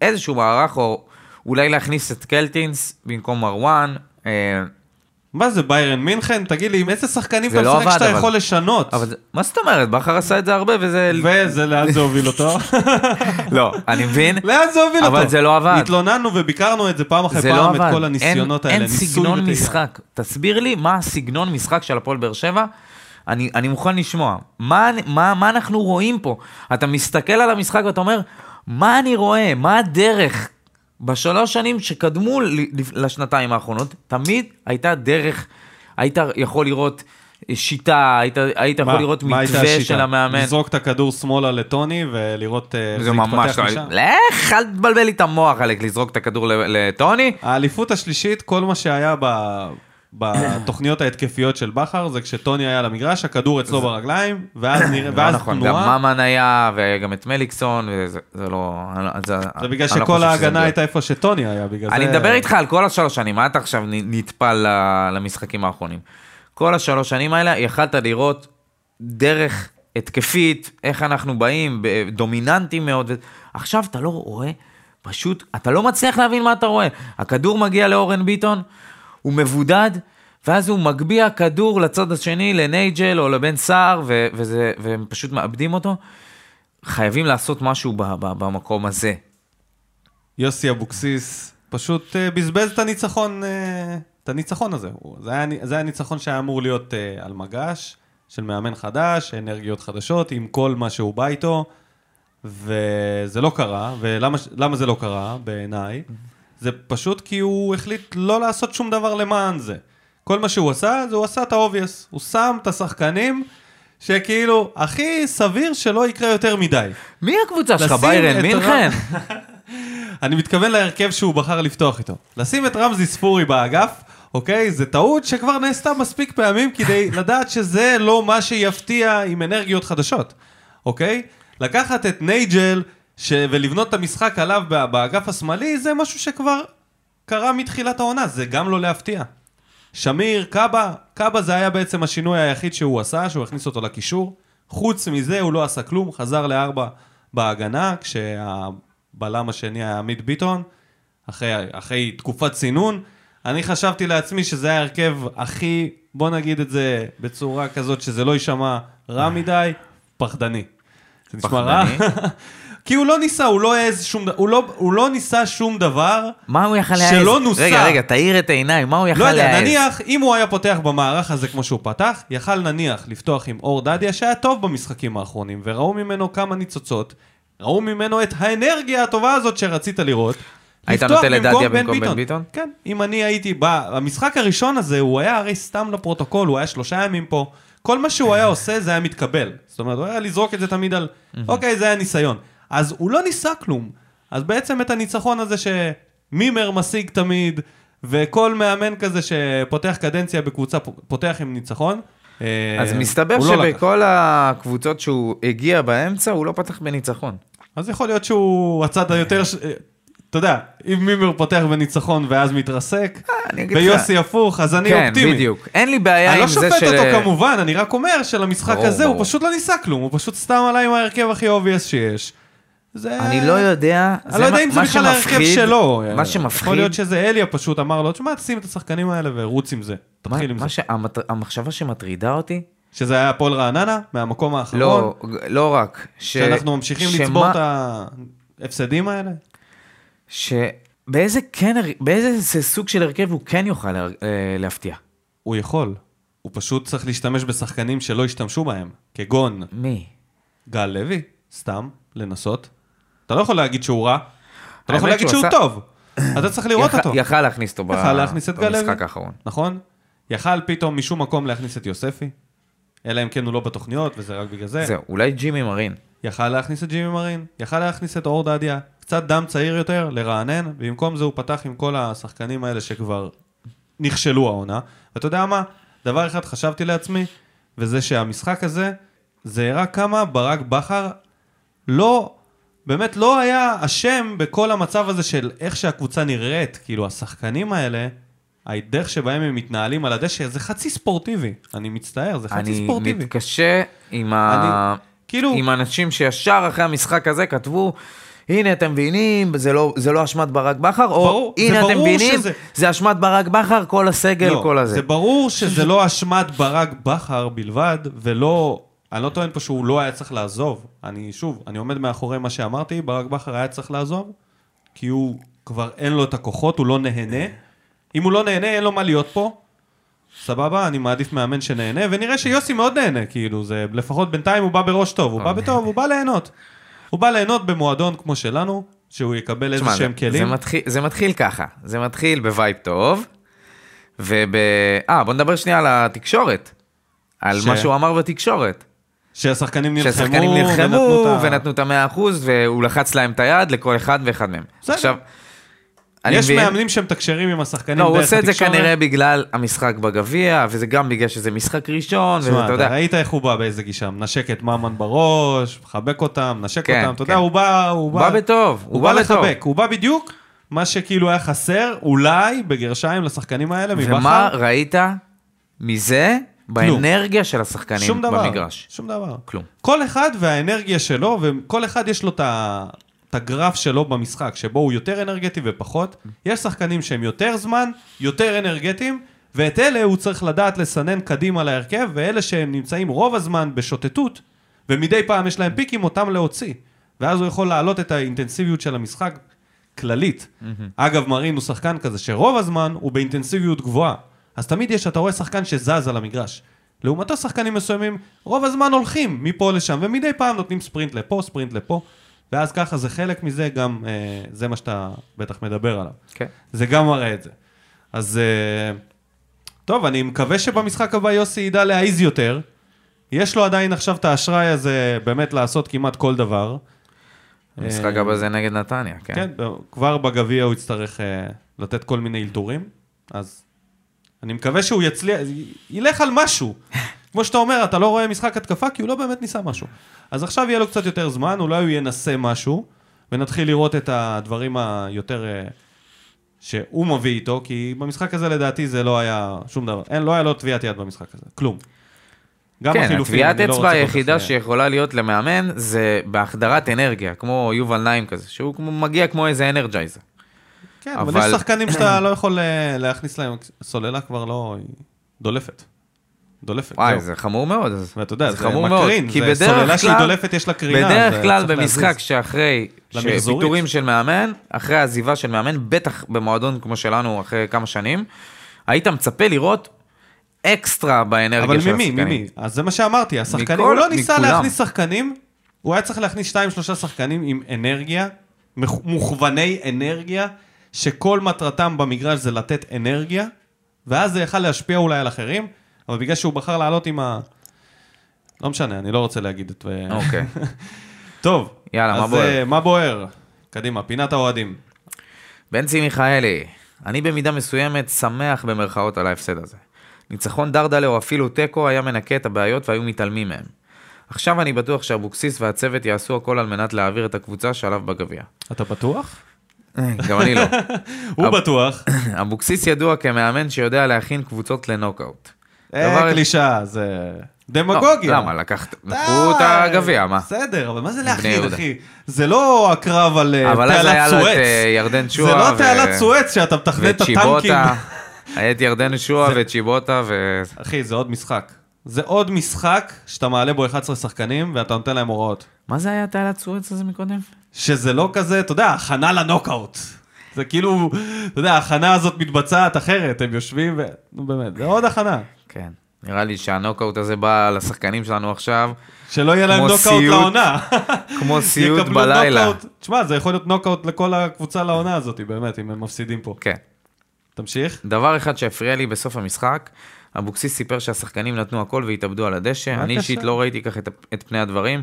Speaker 2: איזשהו מערך, או אולי להכניס את קלטינס במקום מרואן, אה,
Speaker 1: מה זה ביירן מינכן? תגיד לי, עם איזה שחקנים אתה
Speaker 2: לא
Speaker 1: משחק שאתה יכול לשנות?
Speaker 2: אבל מה זאת אומרת? בכר עשה את זה הרבה וזה...
Speaker 1: וזה, לאן זה הוביל אותו? [LAUGHS]
Speaker 2: לא, אני מבין.
Speaker 1: לאן זה הוביל אותו?
Speaker 2: אבל זה לא עבד.
Speaker 1: התלוננו וביקרנו את זה פעם אחרי
Speaker 2: לא
Speaker 1: פעם, את. כל הניסיונות האלה,
Speaker 2: אין סגנון. משחק. תסביר לי מה הסגנון משחק של הפועל באר שבע. אני, מוכן לשמוע. מה אנחנו רואים פה? אתה מסתכל על המשחק ואתה אומר, מה אני רואה? מה הדרך? בשלוש שנים שקדמו לשנתיים האחרונות, תמיד הייתה דרך, היית יכול לראות שיטה, היית, היית יכול
Speaker 1: מה-
Speaker 2: לראות
Speaker 1: מה הייתה
Speaker 2: מתווה? של המאמן.
Speaker 1: לזרוק את הכדור שמאלה לטוני ולראות אה, איך
Speaker 2: זה
Speaker 1: זה
Speaker 2: ממש
Speaker 1: יתפתח
Speaker 2: לא...
Speaker 1: משם.
Speaker 2: לך, אל תבלבל לי את המוח, אלק, לזרוק את הכדור לטוני.
Speaker 1: האליפות השלישית, כל מה שהיה ב... בתוכניות ההתקפיות של בכר זה כשטוני היה על המגרש, הכדור אצלו ברגליים, ואז נראה,
Speaker 2: לא
Speaker 1: ואז
Speaker 2: נכון, גם
Speaker 1: תנועה.
Speaker 2: ממן היה, וגם את מליקסון, וזה זה לא... זה,
Speaker 1: זה בגלל
Speaker 2: לא
Speaker 1: שכל ההגנה. הייתה איפה שטוני היה, בגלל זה...
Speaker 2: אני מדבר איתך על כל השלוש שנים, אתה עכשיו נטפל למשחקים האחרונים? כל השלוש שנים האלה, יכלת לראות דרך התקפית, איך אנחנו באים, דומיננטים מאוד. עכשיו אתה לא רואה, פשוט, אתה לא מצליח להבין מה אתה רואה. הכדור מגיע לאורן ביטון, הוא מבודד, ואז הוא מגביה כדור לצד השני, לנייג'ל או לבן סער, ו- וזה- והם פשוט מאבדים אותו. חייבים לעשות משהו ב- ב- במקום הזה.
Speaker 1: יוסי אבוקסיס פשוט אה, בזבז את הניצחון, אה, את הניצחון הזה. זה היה, זה היה ניצחון שהיה אמור להיות אה, על מגש, של מאמן חדש, אנרגיות חדשות, עם כל מה שהוא בא איתו, וזה לא קרה, ולמה למה זה לא קרה בעיניי? זה פשוט כי הוא החליט לא לעשות שום דבר למען זה. כל מה שהוא עשה, זה הוא עשה את ה obvious. הוא שם את השחקנים שכאילו, הכי סביר שלא יקרה יותר מדי.
Speaker 2: מי הקבוצה שלך, ביירן מינכן? [LAUGHS]
Speaker 1: אני מתכוון להרכב שהוא בחר לפתוח איתו. לשים את רמזי ספורי באגף, אוקיי? זה טעות שכבר נעשתה מספיק פעמים כדי [LAUGHS] לדעת שזה לא מה שיפתיע עם אנרגיות חדשות, אוקיי? לקחת את נייג'ל ש... ולבנות את המשחק עליו באגף השמאלי, זה משהו שכבר קרה מתחילת העונה, זה גם לא להפתיע. שמיר, קאבה, קאבה זה היה בעצם השינוי היחיד שהוא עשה, שהוא הכניס אותו לקישור. חוץ מזה הוא לא עשה כלום, חזר לארבע בהגנה, כשהבלם השני היה עמית ביטון, אחרי, אחרי תקופת צינון. אני חשבתי לעצמי שזה ההרכב הכי, בוא נגיד את זה בצורה כזאת שזה לא יישמע רע מדי, פחדני. זה נשמע רע? [LAUGHS] כי הוא לא ניסה, הוא לא העז שום דבר, הוא לא, הוא לא ניסה שום דבר.
Speaker 2: מה הוא יכל להעז?
Speaker 1: שלא נוסה.
Speaker 2: רגע, רגע, תאיר את העיניים, מה הוא יכל
Speaker 1: לא
Speaker 2: להעז?
Speaker 1: יודע, נניח, אם הוא היה פותח במערך הזה כמו שהוא פתח, יכל נניח לפתוח עם אור דדיה שהיה טוב במשחקים האחרונים, וראו ממנו כמה ניצוצות, ראו ממנו את האנרגיה הטובה הזאת שרצית לראות.
Speaker 2: היית נותן לדדיה במקום בן ביטון?
Speaker 1: כן, אם אני הייתי בא, המשחק הראשון הזה, הוא היה הרי סתם לפרוטוקול, הוא היה שלושה ימים פה, כל מה שהוא היה עושה זה היה מתקבל. זאת אומרת, הוא היה לזרוק את זה תמיד על, אוקיי, זה היה ניסיון. אז הוא לא ניסה כלום. אז בעצם את הניצחון הזה שמימר משיג תמיד, וכל מאמן כזה שפותח קדנציה בקבוצה פותח עם ניצחון. אה,
Speaker 2: אז מסתבר
Speaker 1: הוא לא.
Speaker 2: שבכל הקבוצות שהוא הגיע באמצע, הוא לא פתח בניצחון.
Speaker 1: אז יכול להיות שהוא הצד היותר, אה, אתה יודע, אם מימר פותח בניצחון ואז מתרסק,
Speaker 2: אני לך-
Speaker 1: ויוסי הפוך, אז אני
Speaker 2: כן,
Speaker 1: אופטימי.
Speaker 2: בדיוק. אין לי בעיה
Speaker 1: אני
Speaker 2: עם
Speaker 1: לא
Speaker 2: זה
Speaker 1: שופט
Speaker 2: של...
Speaker 1: אותו כמובן, אני רק אומר שלמשחק
Speaker 2: ברור,
Speaker 1: הזה הוא
Speaker 2: ברור.
Speaker 1: פשוט לא ניסה כלום, הוא פשוט סתם עלה עם ההרכב הכי obvious שיש. זה...
Speaker 2: אני לא יודע,
Speaker 1: אני לא יודע אם זה
Speaker 2: מה
Speaker 1: בכלל ההרכב שלו.
Speaker 2: מה
Speaker 1: יכול
Speaker 2: שמפחיד,
Speaker 1: להיות שזה אליה פשוט אמר לו, תשמע, תשים את השחקנים האלה ורוץ עם זה.
Speaker 2: מה-
Speaker 1: תתחיל עם
Speaker 2: מה
Speaker 1: זה.
Speaker 2: שהמת- המחשבה שמטרידה אותי,
Speaker 1: שזה היה הפועל רעננה, מהמקום האחרון.
Speaker 2: לא, לא רק, ש-
Speaker 1: שאנחנו ממשיכים
Speaker 2: שמה-
Speaker 1: לצבור את ההפסדים האלה.
Speaker 2: שבאיזה כן, באיזה סוג של הרכב הוא כן יוכל לה- אה, להפתיע.
Speaker 1: הוא יכול. הוא פשוט צריך להשתמש בשחקנים שלא השתמשו בהם, כגון
Speaker 2: מי?
Speaker 1: גל לוי, סתם, לנסות. אתה לא יכול להגיד שהוא רע, אתה לא יכול להגיד
Speaker 2: שהוא
Speaker 1: טוב. אתה צריך לראות אותו.
Speaker 2: יכל להכניס אותו. במשחק האחרון.
Speaker 1: נכון? יכל פתאום משום מקום להכניס את יוספי, אלא אם כן הוא לא בתוכניות, וזה רק בגלל זה.
Speaker 2: זהו, אולי ג'ימי מרין.
Speaker 1: יכל להכניס את ג'ימי מרין, יכל להכניס את אור דדיה, קצת דם צעיר יותר, לרענן, ובמקום זה הוא פתח עם כל השחקנים האלה שכבר נכשלו העונה. ואתה יודע מה? דבר אחד חשבתי לעצמי, וזה שהמשחק הזה, זה הראה כמה ברק בכר לא, באמת לא היה אשם בכל המצב הזה של איך שהקבוצה נראית. כאילו, השחקנים האלה, הדרך שבהם הם מתנהלים על הדשא, זה חצי ספורטיבי. אני מצטער, זה חצי
Speaker 2: אני
Speaker 1: ספורטיבי.
Speaker 2: מתקשה עם ה...
Speaker 1: כאילו-
Speaker 2: עם אנשים שישר אחרי המשחק הזה כתבו, הנה אתם מבינים, זה לא, זה לא אשמת ברק בכר, או
Speaker 1: ברור,
Speaker 2: הנה אתם מבינים,
Speaker 1: שזה-
Speaker 2: זה אשמת ברק בכר, כל הסגל,
Speaker 1: לא,
Speaker 2: כל הזה.
Speaker 1: זה ברור שזה לא אשמת ברק בכר בלבד, ולא... אני לא טוען פה שהוא לא היה צריך לעזוב. אני, שוב, אני עומד מאחורי מה שאמרתי, ברק בכר היה צריך לעזוב, כי הוא כבר אין לו את הכוחות, הוא לא נהנה. אם הוא לא נהנה, אין לו מה להיות פה. סבבה, אני מעדיף מאמן שנהנה, ונראה שיוסי מאוד נהנה, כאילו, זה לפחות בינתיים הוא בא בראש טוב, הוא בא בטוב, הוא בא ליהנות. הוא בא ליהנות במועדון כמו שלנו, שהוא יקבל איזה שהם כלים.
Speaker 2: זה, מתחיל, זה מתחיל ככה, זה מתחיל ב vibe טוב, וב... אה, בוא נדבר שנייה על התקשורת. על
Speaker 1: ש-
Speaker 2: מה שהוא אמר בתקשורת.
Speaker 1: שהשחקנים נלחמו,
Speaker 2: שהשחקנים נלחמו ונתנו את המאה אחוז, והוא לחץ להם את היד לכל אחד ואחד מהם.
Speaker 1: בסדר.
Speaker 2: עכשיו,
Speaker 1: יש
Speaker 2: מבין-
Speaker 1: מאמנים שמתקשרים עם השחקנים
Speaker 2: לא, הוא
Speaker 1: דרך
Speaker 2: עושה את זה
Speaker 1: התקשורת.
Speaker 2: כנראה בגלל המשחק בגביע, וזה גם בגלל שזה משחק ראשון, ואתה
Speaker 1: אתה
Speaker 2: יודע.
Speaker 1: ראית איך הוא בא באיזה גישה, מנשק את ממן בראש, מחבק אותם, מנשק
Speaker 2: כן,
Speaker 1: אותם, אתה
Speaker 2: כן.
Speaker 1: יודע, הוא בא... הוא
Speaker 2: הוא בא בטוב,
Speaker 1: הוא בא
Speaker 2: בטוב.
Speaker 1: לחבק, הוא בא בדיוק מה שכאילו היה חסר, אולי, בגרשיים, לשחקנים האלה,
Speaker 2: ומה
Speaker 1: מבכר.
Speaker 2: ראית מזה באנרגיה של השחקנים
Speaker 1: שום דבר,
Speaker 2: במגרש?
Speaker 1: שום דבר.
Speaker 2: כלום.
Speaker 1: כל אחד והאנרגיה שלו, וכל אחד יש לו את ה... את הגרף שלו במשחק, שבו הוא יותר אנרגטי ופחות. יש שחקנים שהם יותר זמן, יותר אנרגטיים, ואת אלה הוא צריך לדעת לסנן קדימה להרכב, ואלה שהם נמצאים רוב הזמן בשוטטות, ומדי פעם יש להם פיקים, אותם להוציא. ואז הוא יכול להעלות את האינטנסיביות של המשחק כללית. אגב, מרין הוא שחקן כזה שרוב הזמן הוא באינטנסיביות גבוהה. אז תמיד יש, אתה רואה שחקן שזז על המגרש. לעומתו שחקנים מסוימים, רוב הזמן הולכים מפה לשם, ומדי פעם נותנים ספרינט לפה, ספרינט לפה, ואז ככה זה חלק מזה, גם אה, זה מה שאתה בטח מדבר עליו.
Speaker 2: כן.
Speaker 1: זה גם מראה את זה. אז אה, טוב, אני מקווה שבמשחק הבא יוסי ידע להעיז יותר. יש לו עדיין עכשיו את האשראי הזה באמת לעשות כמעט כל דבר.
Speaker 2: המשחק
Speaker 1: אה,
Speaker 2: הבא זה נגד נתניה, כן.
Speaker 1: כן, כבר בגביע הוא יצטרך אה, לתת כל מיני אלתורים, אז אני מקווה שהוא יצליח, ילך על משהו. כמו שאתה אומר, אתה לא רואה משחק התקפה, כי הוא לא באמת ניסה משהו. אז עכשיו יהיה לו קצת יותר זמן, אולי הוא ינסה משהו, ונתחיל לראות את הדברים היותר... אה, שהוא מביא איתו, כי במשחק הזה לדעתי זה לא היה שום דבר. אין, לא היה לו טביעת יד במשחק הזה, כלום. גם
Speaker 2: כן,
Speaker 1: החילופים,
Speaker 2: הטביעת
Speaker 1: אני לא
Speaker 2: אצבע
Speaker 1: רוצה כל כך,
Speaker 2: היחידה
Speaker 1: אה,
Speaker 2: שיכולה להיות למאמן זה בהחדרת אנרגיה, כמו יובל נעים כזה, שהוא מגיע כמו איזה אנרג'ייזר.
Speaker 1: כן, אבל
Speaker 2: אבל-
Speaker 1: יש שחקנים שאתה לא יכול אה, להכניס להם, סוללה כבר לא, היא דולפת. דולפת,
Speaker 2: וואי. זה חמור מאוד.
Speaker 1: ואתה יודע, זה
Speaker 2: חמור מאוד,
Speaker 1: מקרין,
Speaker 2: כי בדרך
Speaker 1: סוללה שהיא
Speaker 2: כלל-
Speaker 1: דולפת, יש לה קרינה,
Speaker 2: בדרך כלל במשחק. שאחרי
Speaker 1: למחזורית.
Speaker 2: פיטורים של מאמן, אחרי העזיבה של מאמן, בטח במועדון כמו שלנו אחרי כמה שנים, היית מצפה לראות אקסטרה באנרגיה
Speaker 1: אבל
Speaker 2: של
Speaker 1: ממי,
Speaker 2: השחקנים.
Speaker 1: ממי? אז זה מה שאמרתי, השחקנים, הוא לא ניסה. להכניס שחקנים, הוא היה צריך להכניס שתיים, שלושה שחקנים עם אנרגיה, מוכ- מוכווני אנרגיה, שכל מטרתם במגרש זה לתת אנרגיה, ואז זה יכל להשפיע אולי על אחרים, אבל בגלל שהוא בחר לעלות עם ה... לא משנה, אני לא רוצה להגיד את...
Speaker 2: אוקיי. [LAUGHS]
Speaker 1: טוב,
Speaker 2: יאללה, מה
Speaker 1: אז,
Speaker 2: בוער?
Speaker 1: אה, מה בוער? קדימה, פינת האוהדים.
Speaker 2: בנצי מיכאלי, אני במידה מסוימת שמח במרכאות על ההפסד הזה. ניצחון דרדלה או אפילו תיקו היה מנקה את הבעיות והיו מתעלמים מהם. עכשיו אני בטוח שאבוקסיס והצוות יעשו הכל על מנת להעביר את הקבוצה שעליו בגביע.
Speaker 1: אתה בטוח?
Speaker 2: גם אני לא.
Speaker 1: הוא בטוח. [COUGHS]
Speaker 2: אבוקסיס ידוע כמאמן שיודע להכין קבוצות לנוקאוט.
Speaker 1: אה, קלישאה, זה
Speaker 2: לא,
Speaker 1: דמגוגיה.
Speaker 2: למה? לקחת, לקחו את הגביע, מה?
Speaker 1: בסדר, אבל מה זה להכין. אחי? זה לא הקרב על אה,
Speaker 2: אבל אז היה
Speaker 1: תעלת
Speaker 2: לו את
Speaker 1: סואץ.
Speaker 2: אה, ירדן
Speaker 1: זה
Speaker 2: שועה.
Speaker 1: לא תעלת סואץ שאתה מתכנן את הטנקים. [LAUGHS]
Speaker 2: היה את ירדן שועה וצ'יבוטה ו...
Speaker 1: אחי, זה עוד משחק. זה עוד משחק שאתה מעלה בו 11 שחקנים ואתה נותן להם הוראות.
Speaker 2: מה זה היה תעלת סואץ הזה מקודם?
Speaker 1: שזה לא כזה, אתה יודע, הכנה לנוקאוט. זה כאילו, אתה יודע, ההכנה הזאת מתבצעת אחרת, הם יושבים ו... נו באמת, זה עוד הכנה.
Speaker 2: כן. נראה לי שהנוקאוט הזה בא לשחקנים שלנו עכשיו,
Speaker 1: שלא יהיה להם נוקאוט
Speaker 2: סיוט
Speaker 1: לעונה.
Speaker 2: כמו [LAUGHS] סיוט בלילה.
Speaker 1: נוקאוט. תשמע, זה יכול להיות נוקאוט לכל הקבוצה לעונה הזאת, באמת, אם הם מפסידים פה.
Speaker 2: כן.
Speaker 1: תמשיך.
Speaker 2: דבר אחד שהפריע לי בסוף המשחק, אבוקסיס סיפר שהשחקנים נתנו הכל והתאבדו על הדשא. אני. אישית לא ראיתי כך את, את פני הדברים,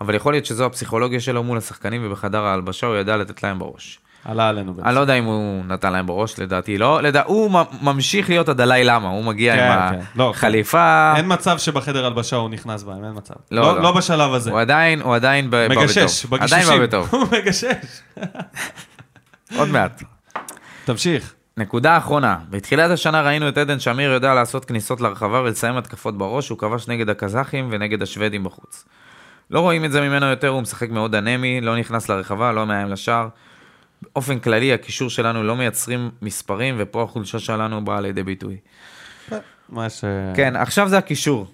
Speaker 2: אבל יכול להיות שזו הפסיכולוגיה שלו מול השחקנים ובחדר ההלבשה הוא ידע לתת להם בראש.
Speaker 1: עלה עלינו.
Speaker 2: אני לא יודע אם הוא נתן להם בראש, לדעתי לא. לדע... הוא ממשיך להיות הדלאי למה, הוא מגיע
Speaker 1: כן,
Speaker 2: עם
Speaker 1: כן. לא,
Speaker 2: החליפה,
Speaker 1: אין מצב שבחדר הלבשה הוא נכנס בהם, אין מצב.
Speaker 2: לא,
Speaker 1: לא,
Speaker 2: לא.
Speaker 1: לא בשלב הזה.
Speaker 2: הוא עדיין, הוא עדיין ב- בא בטוב.
Speaker 1: מגשש,
Speaker 2: עדיין. בא בטוב, [LAUGHS]
Speaker 1: הוא מגשש.
Speaker 2: עוד מעט.
Speaker 1: תמשיך.
Speaker 2: נקודה אחרונה, בתחילת השנה ראינו את עדן שמיר יודע לעשות כניסות לרחבה ולסיים התקפות בראש, הוא כבש נגד הקזחים ונגד השוודים בחוץ. לא רואים את זה ממנו יותר, הוא משחק מאוד אנמי, לא נכנס לרחבה, לא מאיים לשער. באופן כללי, הקישור שלנו לא מייצרים מספרים, ופה החולשה שלנו באה לידי ביטוי.
Speaker 1: מה ש...
Speaker 2: כן, עכשיו זה הקישור.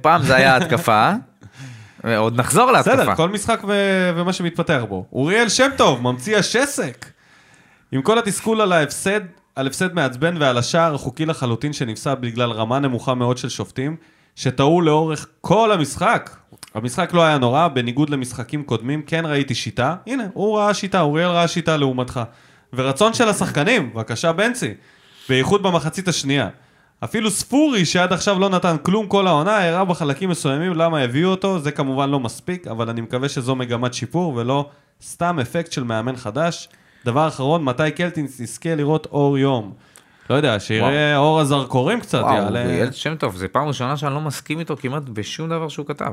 Speaker 2: פעם זה היה התקפה, [LAUGHS] ועוד נחזור להתקפה.
Speaker 1: בסדר, כל משחק ו... ומה שמתפתח בו. אוריאל שם טוב, ממציא השסק. עם כל התסכול על ההפסד, על הפסד מעצבן ועל השער החוקי לחלוטין שנפסע בגלל רמה נמוכה מאוד של שופטים, שטעו לאורך כל המשחק. המשחק לא היה נורא, בניגוד למשחקים קודמים, כן ראיתי שיטה. הנה, הוא ראה שיטה, אוריאל ראה שיטה לעומתך. ורצון של השחקנים, בבקשה בנצי. בייחוד במחצית השנייה. אפילו ספורי, שעד עכשיו לא נתן כלום כל העונה, הראה בחלקים מסוימים למה הביאו אותו, זה כמובן לא מספיק, אבל אני מקווה שזו מגמת שיפור ולא סתם אפקט של מאמן חדש. דבר אחרון, מתי קלטינס יזכה לראות אור יום? לא יודע, שיראה אור הזרקורים קצת,
Speaker 2: וואו,
Speaker 1: יעלה.
Speaker 2: אוריאל שם טוב, זו פעם ראשונה שאני לא מסכים איתו כמעט בשום דבר שהוא כתב.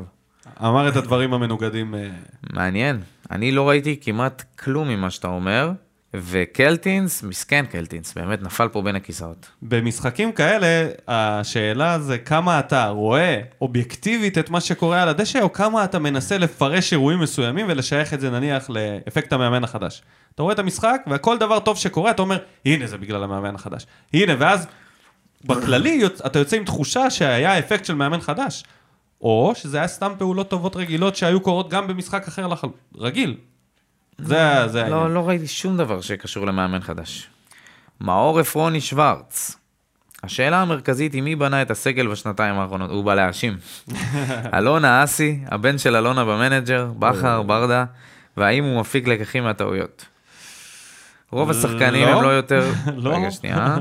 Speaker 1: אמר את הדברים המנוגדים. אה,
Speaker 2: מעניין. אני לא ראיתי כמעט כלום ממה שאתה אומר, וקלטינס, מסכן קלטינס, באמת נפל פה בין הכיסאות.
Speaker 1: במשחקים כאלה, השאלה זה כמה אתה רואה אובייקטיבית את מה שקורה על הדשא, או כמה אתה מנסה לפרש אירועים מסוימים ולשייך את זה נניח לאפקט המאמן החדש. אתה רואה את המשחק, וכל דבר טוב שקורה, אתה אומר, הנה זה בגלל המאמן החדש. הנה, ואז בכללי אתה יוצא עם תחושה שהיה אפקט של מאמן חדש. או שזה היה סתם פעולות טובות רגילות שהיו קורות גם במשחק אחר לחל... רגיל. זה, זה העניין.
Speaker 2: לא, לא ראיתי שום דבר שקשור למאמן חדש. מאור עפרוני שוורץ. השאלה המרכזית היא מי בנה את הסגל בשנתיים האחרונות, הוא בא להאשים. [LAUGHS] אלונה אסי, הבן של אלונה במנג'ר, בכר, ברדה, והאם הוא מפיק לקחים מהטעויות. רוב השחקנים הם
Speaker 1: לא.
Speaker 2: לא יותר... [LAUGHS]
Speaker 1: לא.
Speaker 2: רגע, שנייה.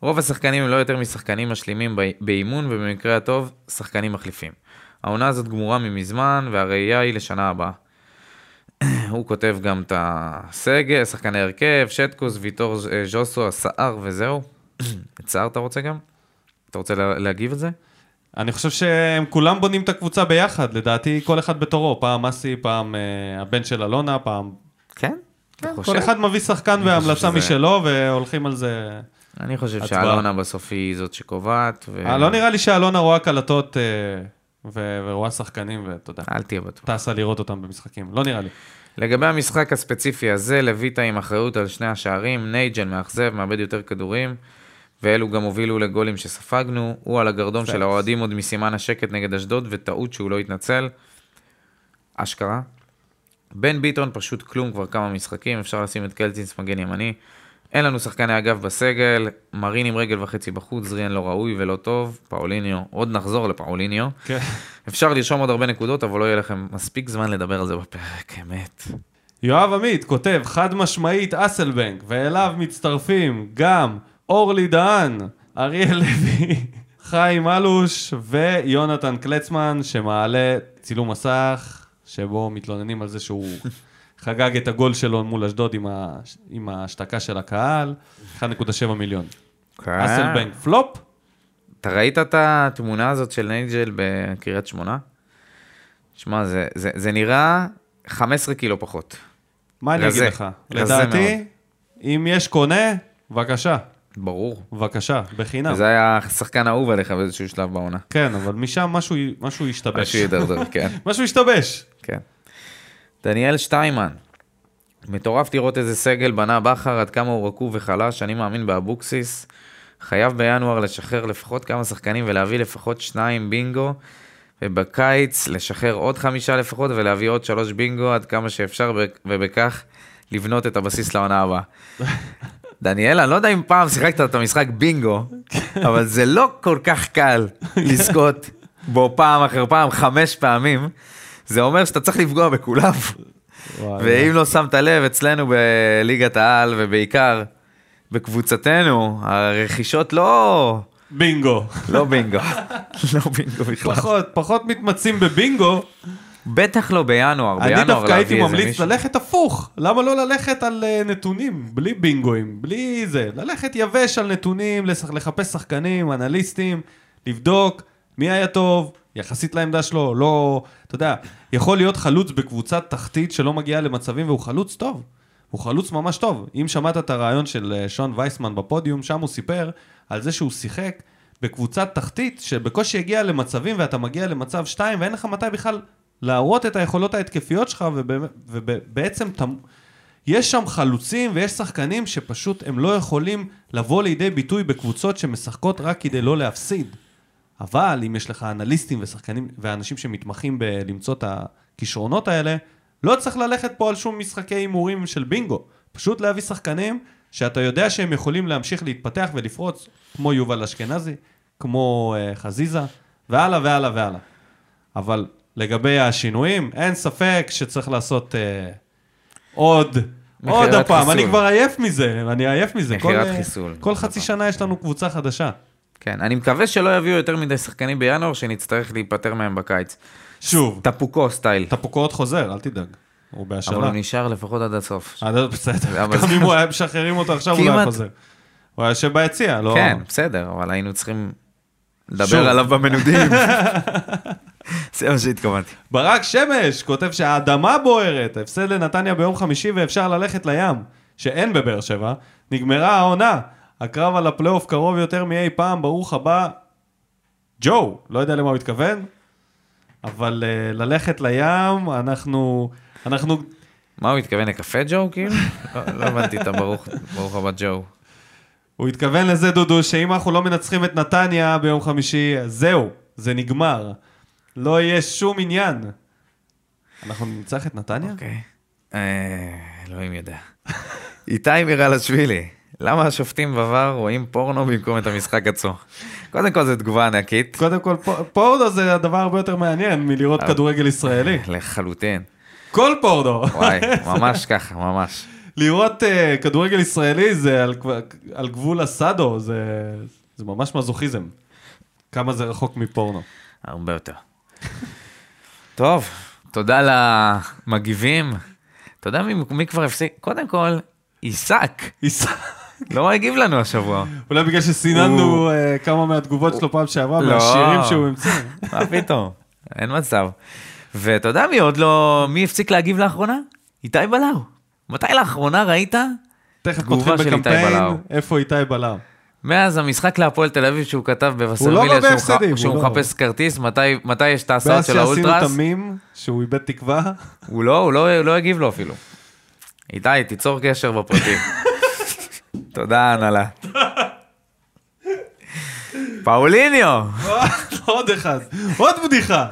Speaker 2: רוב השחקנים הם לא יותר משחקנים משלימים באימון, ובמקרה הטוב, שחקנים מחליפים. העונה הזאת גמורה ממזמן, והראייה היא לשנה הבאה. [CLEARS THROAT] הוא כותב גם את הסגל, שחקני הרכב, שטקוס, ויטור אה, ז'וסו, הסער וזהו. [CLEARS THROAT] את סער אתה רוצה גם? אתה רוצה לה- להגיב את זה?
Speaker 1: אני חושב שהם כולם בונים את הקבוצה ביחד, לדעתי כל אחד בתורו, פעם אסי, פעם אה, הבן של אלונה, פעם...
Speaker 2: כן? חושב?
Speaker 1: כל אחד מביא שחקן והמלצה
Speaker 2: שזה-
Speaker 1: משלו והולכים על זה.
Speaker 2: אני חושב
Speaker 1: הצבעה.
Speaker 2: שאלונה בסוף היא זאת שקובעת. ו-
Speaker 1: אה, לא נראה לי שאלונה רואה קלטות אה, ו- ורואה שחקנים ואתה יודע,
Speaker 2: אל תהיה בטוח.
Speaker 1: טסה לראות אותם במשחקים, לא נראה לי.
Speaker 2: לגבי המשחק הספציפי הזה, לויטה עם אחריות על שני השערים, נייג'ל מאכזב, מאבד יותר כדורים, ואלו גם הובילו לגולים שספגנו, הוא על הגרדום של האוהדים עוד מסימן השקט נגד אשדוד, וטעות שהוא לא התנצל. אשכרה. בן ביטון פשוט כלום כבר כמה משחקים, אפשר לשים את קלטינס מגן ימני. אין לנו שחקני אגף בסגל, מרין עם רגל וחצי בחוץ, זריאן לא ראוי ולא טוב, פאוליניו, עוד נחזור לפאוליניו.
Speaker 1: כן.
Speaker 2: אפשר לרשום עוד הרבה נקודות, אבל לא יהיה לכם מספיק זמן לדבר על זה בפרק, אמת.
Speaker 1: יואב עמית כותב חד משמעית אסלבנק, ואליו מצטרפים גם אורלי דהן, אריאל לוי, [LAUGHS] חיים אלוש ויונתן קלצמן, שמעלה צילום מסך, שבו מתלוננים על זה שהוא חגג את הגול שלו מול אשדוד עם, ה... עם ההשתקה של הקהל, 1.7 מיליון. אסלבנק פלופ?
Speaker 2: אתה ראית את התמונה הזאת של נייג'ל בקריית שמונה? שמע, זה, זה, זה נראה 15 קילו פחות.
Speaker 1: מה אני אגיד לך? לדעתי, אם יש קונה, בבקשה,
Speaker 2: ברור.
Speaker 1: בבקשה, בחינם.
Speaker 2: זה היה שחקן אהוב עליך באיזשהו שלב בעונה.
Speaker 1: כן, אבל משם משהו, משהו השתבש.
Speaker 2: משהו הידרדר, כן. [LAUGHS]
Speaker 1: משהו השתבש.
Speaker 2: כן. דניאל שטיימן, מטורף לראות איזה סגל בנה בכר, עד כמה הוא רקוב וחלש, אני מאמין באבוקסיס. חייב בינואר לשחרר לפחות כמה שחקנים ולהביא לפחות שניים בינגו, ובקיץ לשחרר עוד חמישה לפחות ולהביא עוד שלוש בינגו עד כמה שאפשר, ובכך לבנות את הבסיס לעונה הבאה. [LAUGHS] דניאל, אני לא יודע אם פעם שיחקת את המשחק בינגו, אבל זה לא כל כך קל לזכות בו פעם אחר פעם, חמש פעמים. זה אומר שאתה צריך לפגוע בכולם. ואם לא שמת לב, אצלנו בליגת העל, ובעיקר בקבוצתנו, הרכישות לא...
Speaker 1: בינגו.
Speaker 2: לא בינגו. לא בינגו בכלל.
Speaker 1: פחות, פחות מתמצאים בבינגו.
Speaker 2: בטח לא בינואר,
Speaker 1: אני
Speaker 2: בינואר
Speaker 1: דווקא הייתי
Speaker 2: להביא איזה
Speaker 1: ממליץ
Speaker 2: מישהו.
Speaker 1: ללכת הפוך. למה לא ללכת על אה, נתונים, בלי בינגואים, בלי זה. ללכת יבש על נתונים, לחפש שחקנים, אנליסטים, לבדוק מי היה טוב, יחסית לעמדה שלו, לא... אתה יודע, יכול להיות חלוץ בקבוצת תחתית שלא מגיעה למצבים והוא חלוץ טוב. הוא חלוץ ממש טוב. אם שמעת את הרעיון של אה, שון וייסמן בפודיום, שם הוא סיפר על זה שהוא שיחק בקבוצת תחתית שבקושי הגיע למצבים ואתה מגיע למצב 2 ואין לך מתי בכלל להראות את היכולות ההתקפיות שלך, ובעצם אתה... יש שם חלוצים ויש שחקנים שפשוט הם לא יכולים לבוא לידי ביטוי בקבוצות שמשחקות רק כדי לא להפסיד. אבל אם יש לך אנליסטים ושחקנים ואנשים שמתמחים בלמצוא את הכישרונות האלה, לא צריך ללכת פה על שום משחקי הימורים של בינגו. פשוט להביא שחקנים שאתה יודע שהם יכולים להמשיך להתפתח ולפרוץ, כמו יובל אשכנזי, כמו uh, חזיזה, והלאה והלאה והלאה. אבל לגבי השינויים, אין ספק שצריך לעשות uh, עוד, עוד הפעם. אני
Speaker 2: חיסול.
Speaker 1: כבר עייף מזה, אני עייף מזה.
Speaker 2: מכירת
Speaker 1: אה,
Speaker 2: חיסול.
Speaker 1: כל חצי שנה יש לנו קבוצה חדשה.
Speaker 2: כן, אני מקווה שלא יביאו יותר מדי שחקנים בינואר, שנצטרך להיפטר מהם בקיץ.
Speaker 1: שוב,
Speaker 2: טפוקו סטייל.
Speaker 1: טפוקו עוד חוזר, אל תדאג. הוא בהשאלה.
Speaker 2: אבל הוא נשאר לפחות עד הסוף.
Speaker 1: עד- בסדר,
Speaker 2: אבל
Speaker 1: גם אם הוא היה משחררים אותו עכשיו, הוא לא היה. חוזר. הוא היה יושב ביציע, לא...
Speaker 2: כן, בסדר, אבל היינו צריכים. לדבר עליו במנודים. [LAUGHS] זה מה שהתכוונתי.
Speaker 1: ברק שמש כותב שהאדמה בוערת, הפסד לנתניה ביום חמישי ואפשר ללכת לים, שאין בבאר שבע. נגמרה העונה, הקרב על הפלייאוף קרוב יותר מאי פעם, ברוך הבא. ג'ו, לא יודע למה הוא התכוון, אבל uh, ללכת לים, אנחנו... אנחנו...
Speaker 2: מה הוא התכוון לקפה ג'ו כאילו? לא- לא הבנתי את הברוך ברוך הבא ג'ו.
Speaker 1: הוא התכוון לזה, דודו, שאם אנחנו לא מנצחים את נתניה ביום חמישי, זהו, זה נגמר. לא יהיה שום עניין. אנחנו ננצח את נתניה?
Speaker 2: אוקיי. אה, אלוהים יודע. איתי מירלשווילי, למה השופטים בVAR רואים פורנו במקום את המשחק עצמו? קודם כל זו תגובה ענקית.
Speaker 1: קודם כל, פורנו זה הדבר הרבה יותר מעניין מלראות כדורגל ישראלי.
Speaker 2: לחלוטין.
Speaker 1: כל פורנו.
Speaker 2: וואי, [LAUGHS] ממש ככה, ממש.
Speaker 1: לראות uh, כדורגל ישראלי זה על, על גבול הסאדו, זה, זה ממש מזוכיזם. כמה זה רחוק מפורנו.
Speaker 2: הרבה יותר. [LAUGHS] טוב, תודה למגיבים. אתה יודע מי, מי כבר הפסיק? קודם כל, עיסק.
Speaker 1: ייסע.
Speaker 2: לא הגיב לנו השבוע.
Speaker 1: אולי בגלל שסיננו uh, כמה מהתגובות שלו פעם שעברה,
Speaker 2: לא.
Speaker 1: מהשירים שהוא המציא.
Speaker 2: מה פתאום? אין מצב. ואתה יודע מי עוד לא... מי הפסיק להגיב לאחרונה? איתי בלאו. מתי לאחרונה ראית?
Speaker 1: תכף
Speaker 2: תגובה
Speaker 1: פותחים
Speaker 2: של איתי
Speaker 1: בקמפיין,
Speaker 2: בלאו.
Speaker 1: איפה איתי בלאו.
Speaker 2: מאז המשחק להפועל תל אביב שהוא כתב
Speaker 1: לא
Speaker 2: בבשרמיליה
Speaker 1: בא
Speaker 2: שהוא. שהוא
Speaker 1: הוא לא.
Speaker 2: מחפש כרטיס, מתי, מתי יש את ההסעות
Speaker 1: ואז
Speaker 2: של
Speaker 1: שעשינו את
Speaker 2: האולטרס,
Speaker 1: המים, שהוא איבד תקווה,
Speaker 2: הוא לא, הוא לא, הוא לא הגיב לו אפילו. איתי, תיצור קשר בפרטים. [LAUGHS] תודה, הנהלה. פאוליניו,
Speaker 1: עוד אחד, עוד בדיחה.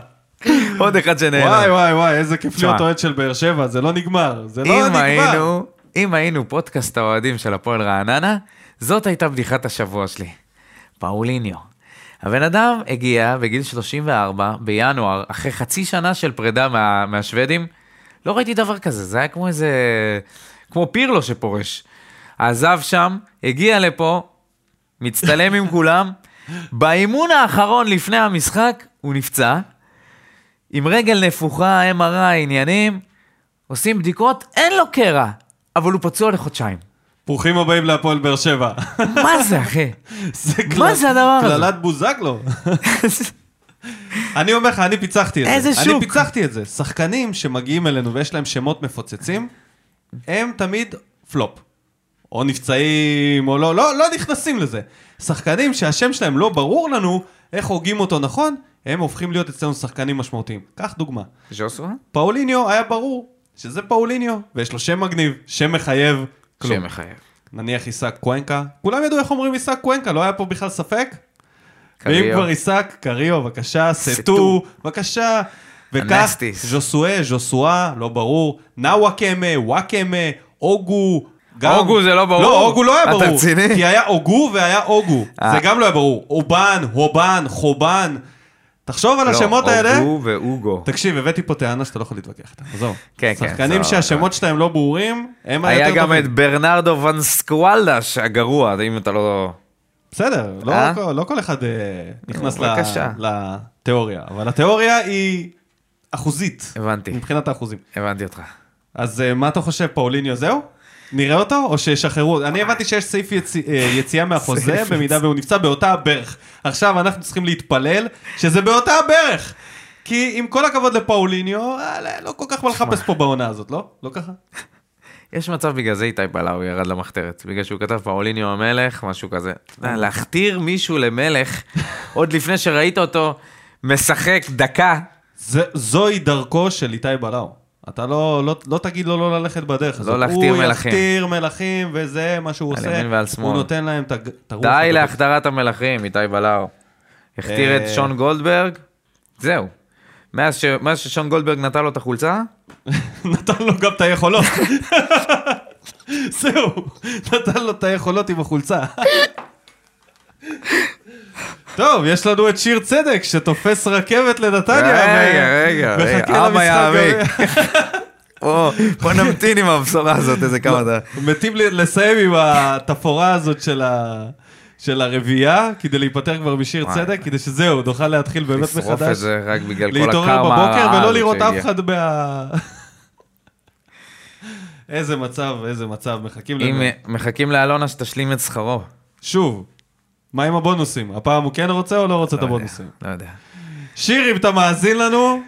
Speaker 2: עוד אחד שנהנה.
Speaker 1: וואי וואי וואי, איזה כיף. להיות אוהד של באר שבע, זה לא נגמר, זה לא נגמר.
Speaker 2: אם היינו פודקאסט האוהדים של הפועל רעננה, זאת הייתה בדיחת השבוע שלי. פאוליניו. הבן אדם הגיע בגיל 34 בינואר, אחרי חצי שנה של פרידה מה, מהשוודים. לא ראיתי דבר כזה, זה היה כמו איזה... כמו פירלו שפורש. עזב שם, הגיע לפה, מצטלם עם כולם. באימון האחרון לפני המשחק, הוא נפצע. עם רגל נפוחה, MRI, עניינים. עושים בדיקות, אין לו קרע, אבל הוא פצוע לחודשיים.
Speaker 1: ברוכים הבאים להפועל באר שבע. [LAUGHS]
Speaker 2: מה זה, אחי?
Speaker 1: זה
Speaker 2: מה
Speaker 1: קל-
Speaker 2: זה הדבר הזה?
Speaker 1: קללת בוזגלו. [LAUGHS] אני אומר לך, אני פיצחתי את זה.
Speaker 2: איזה שוק.
Speaker 1: אני פיצחתי את זה. שחקנים שמגיעים אלינו ויש להם שמות מפוצצים, הם תמיד פלופ. או נפצעים, או לא, לא, לא נכנסים לזה. שחקנים שהשם שלהם לא ברור לנו איך הוגים אותו נכון, הם הופכים להיות אצלנו שחקנים משמעותיים. קח דוגמה.
Speaker 2: ז'וסווה?
Speaker 1: פאוליניו היה ברור שזה פאוליניו, ויש לו שם מגניב, שם מחייב, כלום.
Speaker 2: שם מחייב.
Speaker 1: נניח עיסק קוונקה, כולם ידעו איך אומרים עיסק קוונקה, לא היה פה בכלל ספק? ואם
Speaker 2: קריו.
Speaker 1: כבר עיסק, קריו, בבקשה, סטו. בבקשה. וכך. ז'וסואה, ז'וסואה, לא ברור, נאוואקמה, וואקמה, אוגו. גם-
Speaker 2: אוגו זה לא ברור?
Speaker 1: לא, אוגו לא היה
Speaker 2: אתה
Speaker 1: ברור.
Speaker 2: רציני?
Speaker 1: כי היה אוגו והיה אוגו.
Speaker 2: אה.
Speaker 1: זה גם לא היה ברור. אובן, הובן, חובן. תחשוב על השמות האלה.
Speaker 2: לא, אוגו ואוגו.
Speaker 1: תקשיב, הבאתי פה טענה שאתה לא יכול להתווכח איתה, עזוב.
Speaker 2: כן, כן,
Speaker 1: שחקנים. שהשמות שלהם לא ברורים, הם
Speaker 2: היה
Speaker 1: היותר
Speaker 2: גם
Speaker 1: טובים.
Speaker 2: את ברנרדו ון סקואלדש הגרוע, אם אתה לא...
Speaker 1: בסדר, לא,
Speaker 2: אה?
Speaker 1: כל, לא כל אחד אה, נכנס. לתיאוריה, אבל התיאוריה היא אחוזית,
Speaker 2: הבנתי,
Speaker 1: מבחינת האחוזים.
Speaker 2: הבנתי אותך.
Speaker 1: אז מה אתה חושב, פאוליניו זהו? נראה אותו, או שישחררו? אני הבנתי שיש סעיף יציא, אה, יציאה מהחוזה, במידה והוא נפצע באותה הברך. עכשיו אנחנו צריכים להתפלל שזה באותה הברך. כי עם כל הכבוד לפאוליניו, אה, לא- לא כל כך מה לחפש פה בעונה הזאת, לא? לא ככה?
Speaker 2: יש מצב בגלל זה איתי בלאו ירד למחתרת, בגלל שהוא כתב פאוליניו המלך, משהו כזה. יודע, להכתיר מישהו למלך, עוד לפני שראית אותו משחק דקה,
Speaker 1: זוהי דרכו של איתי בלאו. אתה לא, לא, לא תגיד לו לא ללכת בדרך הזאת.
Speaker 2: להכתיר
Speaker 1: הוא
Speaker 2: מלכים.
Speaker 1: יכתיר מלכים, וזה מה שהוא
Speaker 2: על
Speaker 1: עושה.
Speaker 2: ימין ועל שמאל.
Speaker 1: הוא נותן להם את הרוח.
Speaker 2: די. להחדרת המלכים, איתי בלאו. הכתיר את
Speaker 1: אה.
Speaker 2: שון גולדברג, זהו. מאז ש- מאז ששון גולדברג נתן לו את החולצה, [LAUGHS]
Speaker 1: נתן לו גם את היכולות. [LAUGHS] זהו, נתן לו את היכולות עם החולצה. [LAUGHS] טוב, יש לנו את שיר צדק שתופס רכבת לנתניה.
Speaker 2: רגע, רגע, רגע, אבא יעמיק. [LAUGHS] בוא, נמתין עם הבשורה הזאת איזה כמה דקות.
Speaker 1: מתים לי- לסיים עם התפאורה הזאת של ה... של הרביעייה, כדי להיפטר כבר משיר. צדק, כדי שזהו, נוכל להתחיל באמת
Speaker 2: לשרוף
Speaker 1: מחדש.
Speaker 2: את זה רק בגלל כל
Speaker 1: להתעורר
Speaker 2: הקרמה
Speaker 1: בבוקר
Speaker 2: הרעה
Speaker 1: ולא לראות אף. אחד מה... [LAUGHS] איזה מצב, איזה מצב, מחכים לנו.
Speaker 2: מחכים לאלונה שתשלים את שכרו.
Speaker 1: שוב, מה עם הבונוסים? הפעם הוא כן רוצה או לא רוצה את
Speaker 2: לא יודע,
Speaker 1: הבונוסים?
Speaker 2: לא יודע.
Speaker 1: שיר, אם אתה מאזין לנו,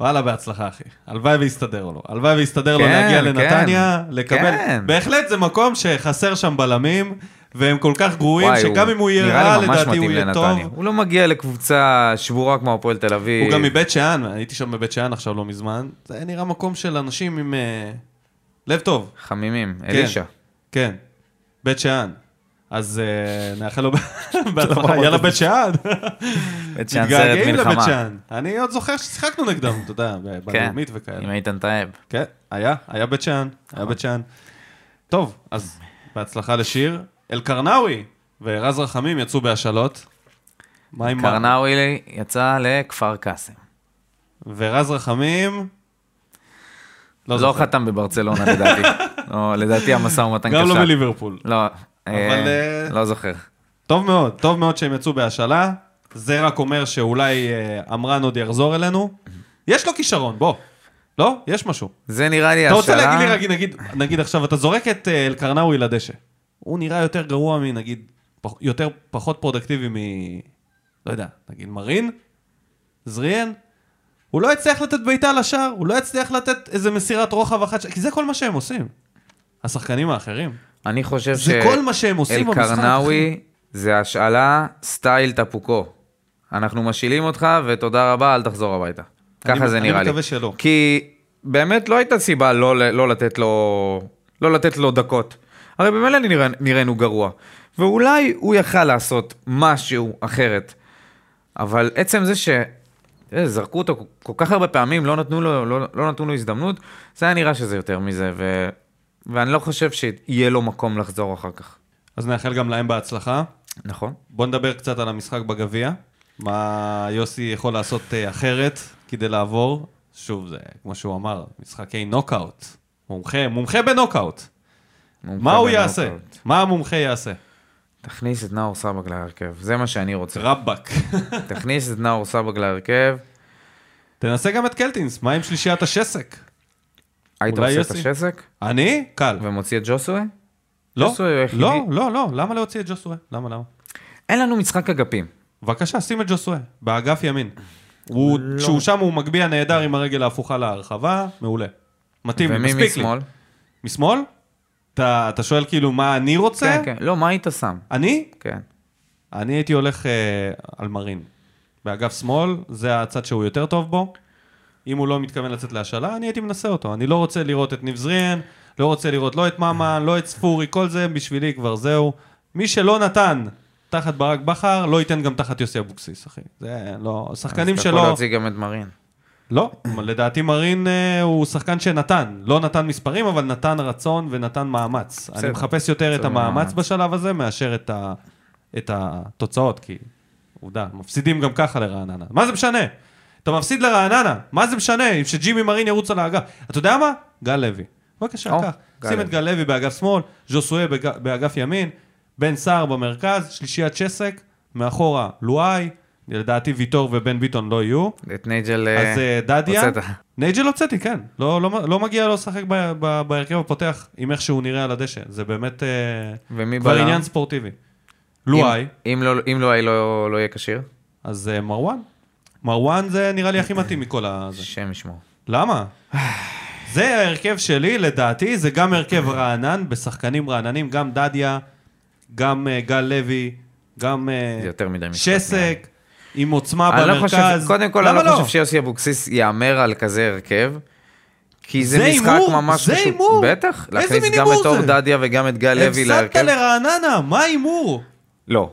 Speaker 1: וואלה, בהצלחה, אחי. הלוואי ויסתדר לו. הלוואי ויסתדר לו
Speaker 2: כן,
Speaker 1: להגיע
Speaker 2: כן.
Speaker 1: לנתניה, לקבל...
Speaker 2: כן.
Speaker 1: בהחלט זה מקום שחסר שם בלמים, והם כל כך גרועים,
Speaker 2: וואי,
Speaker 1: שגם אם הוא יהיה רע, לדעתי הוא יהיה. טוב.
Speaker 2: הוא לא מגיע לקבוצה שבורה כמו הפועל תל אביב.
Speaker 1: הוא גם מבית שאן, הייתי שם בבית שאן עכשיו לא מזמן. זה נראה מקום של אנשים עם אה, לב טוב.
Speaker 2: חמימים, אלישע.
Speaker 1: כן, בית שאן. אז אה, נאחל לו [LAUGHS] בהצלחה, יאללה בית שאן.
Speaker 2: בית שאן סרט
Speaker 1: מתגעגעים לבית
Speaker 2: מלחמה.
Speaker 1: שאן. אני עוד זוכר ששיחקנו נגדם, אתה יודע, ב-
Speaker 2: כן,
Speaker 1: בלאומית
Speaker 2: עם
Speaker 1: וכאלה.
Speaker 2: איתן טייב.
Speaker 1: כן, היה, היה בית שאן, היה בית שאן. טוב, אז בהצלחה לשיר. אלקרנאווי ורז רחמים יצאו בהשאלות. מה עם...
Speaker 2: קרנאווי יצא לכפר קאסם.
Speaker 1: ורז רחמים...
Speaker 2: לא
Speaker 1: זוכר.
Speaker 2: חתם בברצלונה לדעתי. [LAUGHS] לא, לדעתי המשא ומתן
Speaker 1: גם לא
Speaker 2: קשה.
Speaker 1: בליברפול.
Speaker 2: לא,
Speaker 1: אבל,
Speaker 2: אה,
Speaker 1: אה,
Speaker 2: לא זוכר.
Speaker 1: טוב מאוד, טוב מאוד שהם יצאו בהשאלה. זה רק אומר שאולי אה, עמרן עוד יחזור אלינו. יש לו כישרון, בוא. לא? יש משהו.
Speaker 2: זה נראה לי
Speaker 1: אתה רוצה
Speaker 2: השאלה...
Speaker 1: להגיד לי, נגיד, נגיד, נגיד עכשיו, אתה זורק את אה, אלקרנאווי לדשא. הוא נראה יותר גרוע מנגיד, פח, יותר, פחות פרודוקטיבי מ... לא יודע, נגיד מרין? זריאן? הוא לא יצליח לתת בעיטה לשער, הוא לא יצליח לתת איזה מסירת רוחב אחת, כי זה כל מה שהם עושים. השחקנים האחרים.
Speaker 2: אני חושב
Speaker 1: זה כל מה שהם עושים במשחק,
Speaker 2: אלקרנאווי זה השאלה סטייל טפוקו. אנחנו משילים אותך, ותודה רבה, אל תחזור הביתה.
Speaker 1: אני-
Speaker 2: ככה זה
Speaker 1: אני
Speaker 2: נראה לי.
Speaker 1: מקווה שלא.
Speaker 2: כי באמת לא הייתה סיבה לא, לא לתת לו... לא לתת לו דקות. הרי במילא נראינו גרוע. ואולי הוא יכל לעשות משהו אחרת. אבל עצם זה ש... אה, זרקו אותו כל כך הרבה פעמים, לא נתנו לו, לא, לא נתנו לו הזדמנות, זה היה נראה שזה יותר מזה, ו... ואני לא חושב שיהיה לו מקום לחזור אחר כך.
Speaker 1: אז נאחל גם להם בהצלחה.
Speaker 2: נכון?
Speaker 1: בוא נדבר קצת על המשחק בגביע. מה יוסי יכול לעשות אה, אחרת כדי לעבור. שוב, זה כמו שהוא אמר, משחקי נוקאוט. מומחה, מומחה בנוקאוט. מה הוא יעשה? מה המומחה יעשה?
Speaker 2: תכניס את נאור סבג להרכב, זה מה שאני רוצה.
Speaker 1: רבאק. [LAUGHS]
Speaker 2: תכניס את נאור סבג להרכב,
Speaker 1: תנסה גם את קלטינס, מה עם שלישיית השסק?
Speaker 2: היית עושה את
Speaker 1: יוסי?
Speaker 2: השסק
Speaker 1: אני? קל.
Speaker 2: ומוציא את ג'וסווה?
Speaker 1: לא,
Speaker 2: ג'וסווה היחידי.
Speaker 1: לא, לא, לא, למה להוציא את ג'וסווה? למה, למה?
Speaker 2: אין לנו משחק אגפים.
Speaker 1: בבקשה, שים את ג'וסווה, באגף ימין. הוא,
Speaker 2: לא.
Speaker 1: שם הוא מגביה נהדר עם הרגל ההפוכה להרחבה, מעולה. מתאים לי,
Speaker 2: ומי
Speaker 1: מספיק לי.
Speaker 2: משמאל?
Speaker 1: משמאל? אתה, אתה שואל כאילו מה אני רוצה?
Speaker 2: כן, כן. לא, מה היית שם?
Speaker 1: אני?
Speaker 2: כן.
Speaker 1: אני הייתי הולך אה, על מרין. באגף שמאל, זה הצד שהוא יותר טוב בו. אם הוא לא מתכוון לצאת להשאלה, אני הייתי מנסה אותו. אני לא רוצה לראות את ניב זריאן, לא רוצה לראות לא את ממן, לא את ספורי, כל זה בשבילי כבר זהו. מי שלא נתן תחת ברק בכר, לא ייתן גם תחת יוסי אבוקסיס, אחי. זה לא, שחקנים
Speaker 2: אז אתה
Speaker 1: שלו...
Speaker 2: יכול להוציא גם את מרין.
Speaker 1: לא, לדעתי מרין אה, הוא שחקן שנתן. לא נתן מספרים, אבל נתן רצון ונתן מאמץ. אני
Speaker 2: בסדר.
Speaker 1: מחפש יותר את המאמץ
Speaker 2: מאמץ.
Speaker 1: בשלב הזה, מאשר את, ה, את התוצאות, כי עובדה, מפסידים גם ככה לרעננה. מה זה משנה? אתה מפסיד לרעננה, מה זה משנה? אם שג'ימי מרין ירוץ על האגף. אתה יודע מה? גל לוי. בבקשה, קח. שים. את גל לוי באגף שמאל, ז'וסואה באגף ימין, בן סער במרכז, שלישיית צ'סק, מאחורה לואי, לדעתי ויטור ובן ביטון לא יהיו.
Speaker 2: את נייג'ל... אה,
Speaker 1: אז אה, דדיה,
Speaker 2: הוצאת.
Speaker 1: נייג'ל הוצאתי, כן. לא, לא, לא מגיע לו לשחק בהרכב הפותח עם איך שהוא נראה על הדשא. זה באמת אה, כבר? עניין ספורטיבי. לואי,
Speaker 2: אם- אם לא- אם לואי לא לא יהיה כשיר,
Speaker 1: אז מרואן. מרואן זה נראה לי הכי מתאים מכל ה...
Speaker 2: שם ישמור.
Speaker 1: למה? זה ההרכב שלי, לדעתי, זה גם הרכב רענן, בשחקנים רעננים, גם דדיה, גם אה, גל לוי, גם
Speaker 2: משחק
Speaker 1: שסק. עם עוצמה
Speaker 2: אני לא חושב,
Speaker 1: במרכז.
Speaker 2: קודם כל, אני
Speaker 1: למה
Speaker 2: לא חושב שיוסי אבוקסיס יאמר על כזה הרכב. כי זה,
Speaker 1: זה
Speaker 2: משחק
Speaker 1: הימור?
Speaker 2: ממש
Speaker 1: זה
Speaker 2: פשוט.
Speaker 1: הימור?
Speaker 2: בטח, להכניס גם את אור? דדיה וגם את גל לוי
Speaker 1: הפסדת
Speaker 2: להרכב.
Speaker 1: לרעננה, מה ההימור?
Speaker 2: לא.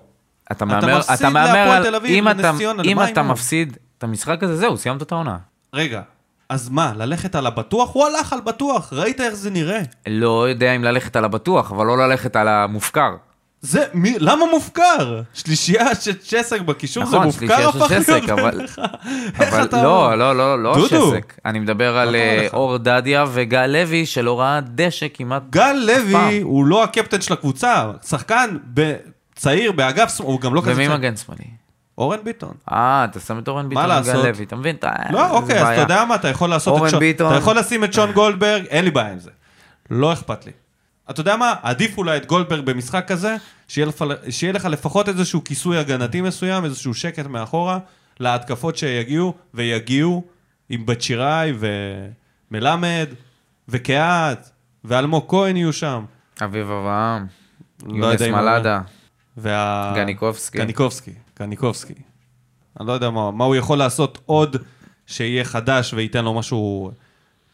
Speaker 2: אתה מהמר, אתה מהמר על... אם אתה, אם אתה? מפסיד את המשחק הזה, זהו, סיימת את העונה.
Speaker 1: רגע, אז מה, ללכת על הבטוח? הוא הלך על בטוח, ראית איך זה נראה?
Speaker 2: לא יודע אם ללכת על הבטוח, אבל לא ללכת על המופקר.
Speaker 1: זה, מי, למה מופקר? שלישייה של צ'סק בקישור זה
Speaker 2: נכון,
Speaker 1: מופקר
Speaker 2: שלישייה
Speaker 1: הפך להיות
Speaker 2: צ'סק, אבל-
Speaker 1: בעיניך? איך
Speaker 2: אבל
Speaker 1: אתה...
Speaker 2: לא, לא, לא, לא
Speaker 1: דודו.
Speaker 2: שסק. אני מדבר על
Speaker 1: קרה
Speaker 2: אה? אור דדיה וגל לוי, שלא ראה דשא כמעט.
Speaker 1: גל לוי. הוא לא הקפטן של הקבוצה, שחקן ב... צעיר באגף, הוא גם לא כזה
Speaker 2: ומי
Speaker 1: צעיר.
Speaker 2: מגן שמאלי?
Speaker 1: אורן ביטון.
Speaker 2: אה, אתה שם את אורן ביטון
Speaker 1: לעשות?
Speaker 2: לוי, אתה מבין? אתה-
Speaker 1: לא, אוקיי, אז. אתה יודע מה, אתה יכול לעשות את שון... אתה יכול לשים את שון גולדברג, אין לי בעיה עם זה. לא אכפת לי. אתה יודע מה, עדיף אולי את גולדברג במשחק כזה, שיהיה, לפ... שיהיה לך לפחות איזשהו כיסוי הגנתי מסוים, איזשהו שקט מאחורה, להתקפות שיגיעו, ויגיעו עם בת שיראי ומלמד, וקהת, ואלמוג כהן יהיו שם.
Speaker 2: אביב אברהם,
Speaker 1: לא
Speaker 2: יונס מלאדה,
Speaker 1: וה...
Speaker 2: גניקובסקי.
Speaker 1: גניקובסקי, גניקובסקי. אני לא יודע מה, מה הוא יכול לעשות עוד שיהיה חדש וייתן לו משהו...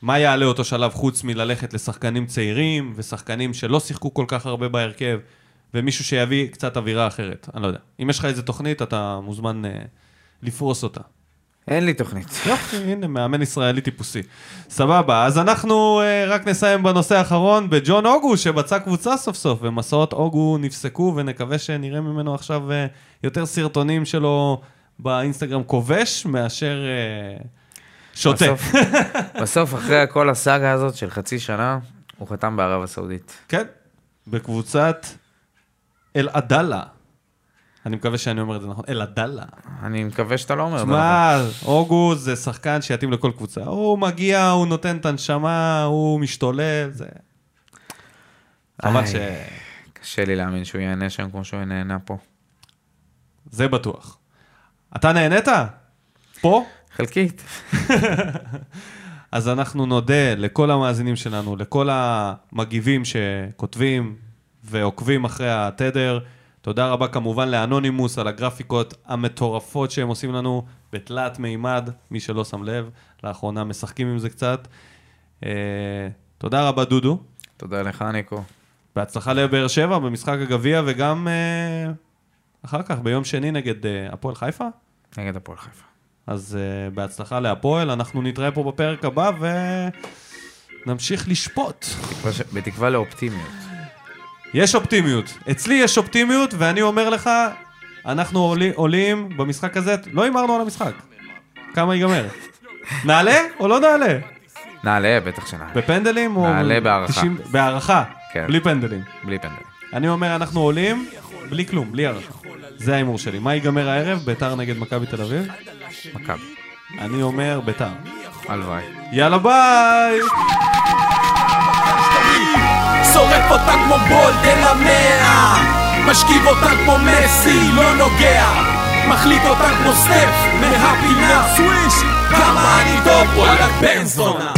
Speaker 1: מה יעלה אותו שלב חוץ מללכת לשחקנים צעירים ושחקנים שלא שיחקו כל כך הרבה בהרכב ומישהו שיביא קצת אווירה אחרת, אני לא יודע. אם יש לך איזה תוכנית, אתה מוזמן אה, לפרוס אותה.
Speaker 2: אין לי תוכנית.
Speaker 1: יופי, הנה, מאמן ישראלי טיפוסי. סבבה, אז אנחנו אה, רק נסיים בנושא האחרון בג'ון אוגו, שבצע קבוצה סוף סוף, ומסעות אוגו נפסקו, ונקווה שנראה ממנו עכשיו אה, יותר סרטונים שלו באינסטגרם כובש, מאשר אה, שותה.
Speaker 2: בסוף, בסוף, אחרי כל הסאגה הזאת של חצי שנה, הוא חתם בערב הסעודית.
Speaker 1: כן, בקבוצת אל-עדאלה. אני מקווה שאני אומר את זה נכון, אל-עדאלה.
Speaker 2: אני מקווה שאתה לא אומר. את זה נכון.
Speaker 1: שמע, אוגו זה שחקן שיתאים לכל קבוצה. הוא מגיע, הוא נותן את הנשמה, הוא משתולל, זה... חבל. ש...
Speaker 2: קשה לי להאמין שהוא ייהנה שם כמו שהוא נהנה פה.
Speaker 1: זה בטוח. אתה נהנית? פה?
Speaker 2: חלקית. [LAUGHS]
Speaker 1: אז אנחנו נודה לכל המאזינים שלנו, לכל המגיבים שכותבים ועוקבים אחרי התדר. תודה רבה כמובן לאנונימוס על הגרפיקות המטורפות שהם עושים לנו בתלת מימד, מי שלא שם לב, לאחרונה משחקים עם זה קצת. אה, תודה רבה דודו,
Speaker 2: תודה לך, ניקו.
Speaker 1: בהצלחה לבאר שבע במשחק הגביע וגם אה, אחר כך ביום שני נגד אה, הפועל חיפה.
Speaker 2: נגד הפועל חיפה.
Speaker 1: אז uh, בהצלחה להפועל, אנחנו נתראה פה בפרק הבא ונמשיך לשפוט.
Speaker 2: בתקווה בתקווה לאופטימיות.
Speaker 1: יש אופטימיות. אצלי יש אופטימיות, ואני אומר לך, אנחנו עולים, עולים במשחק הזה, לא הימרנו על המשחק. כמה ייגמר? נעלה או לא נעלה?
Speaker 2: נעלה, בטח שנעלה.
Speaker 1: בפנדלים או...
Speaker 2: נעלה בהערכה.
Speaker 1: 90 בהערכה,
Speaker 2: כן.
Speaker 1: בלי פנדלים.
Speaker 2: בלי פנדל.
Speaker 1: אני אומר, אנחנו עולים בלי כלום, בלי הערכה. זה ההימור שלי. מה ייגמר הערב? ביתר נגד מכבי תל אביב?
Speaker 2: מכבי.
Speaker 1: אני אומר ביתר.
Speaker 2: הלוואי.
Speaker 1: יאללה ביי!
Speaker 5: שורף אותה כמו בולדן המאה. משכיב אותה כמו מסי, לא נוגע. מחליט אותה כמו סטף מהפינה. סוויש! כמה אני טוב, וואלה בן זונה.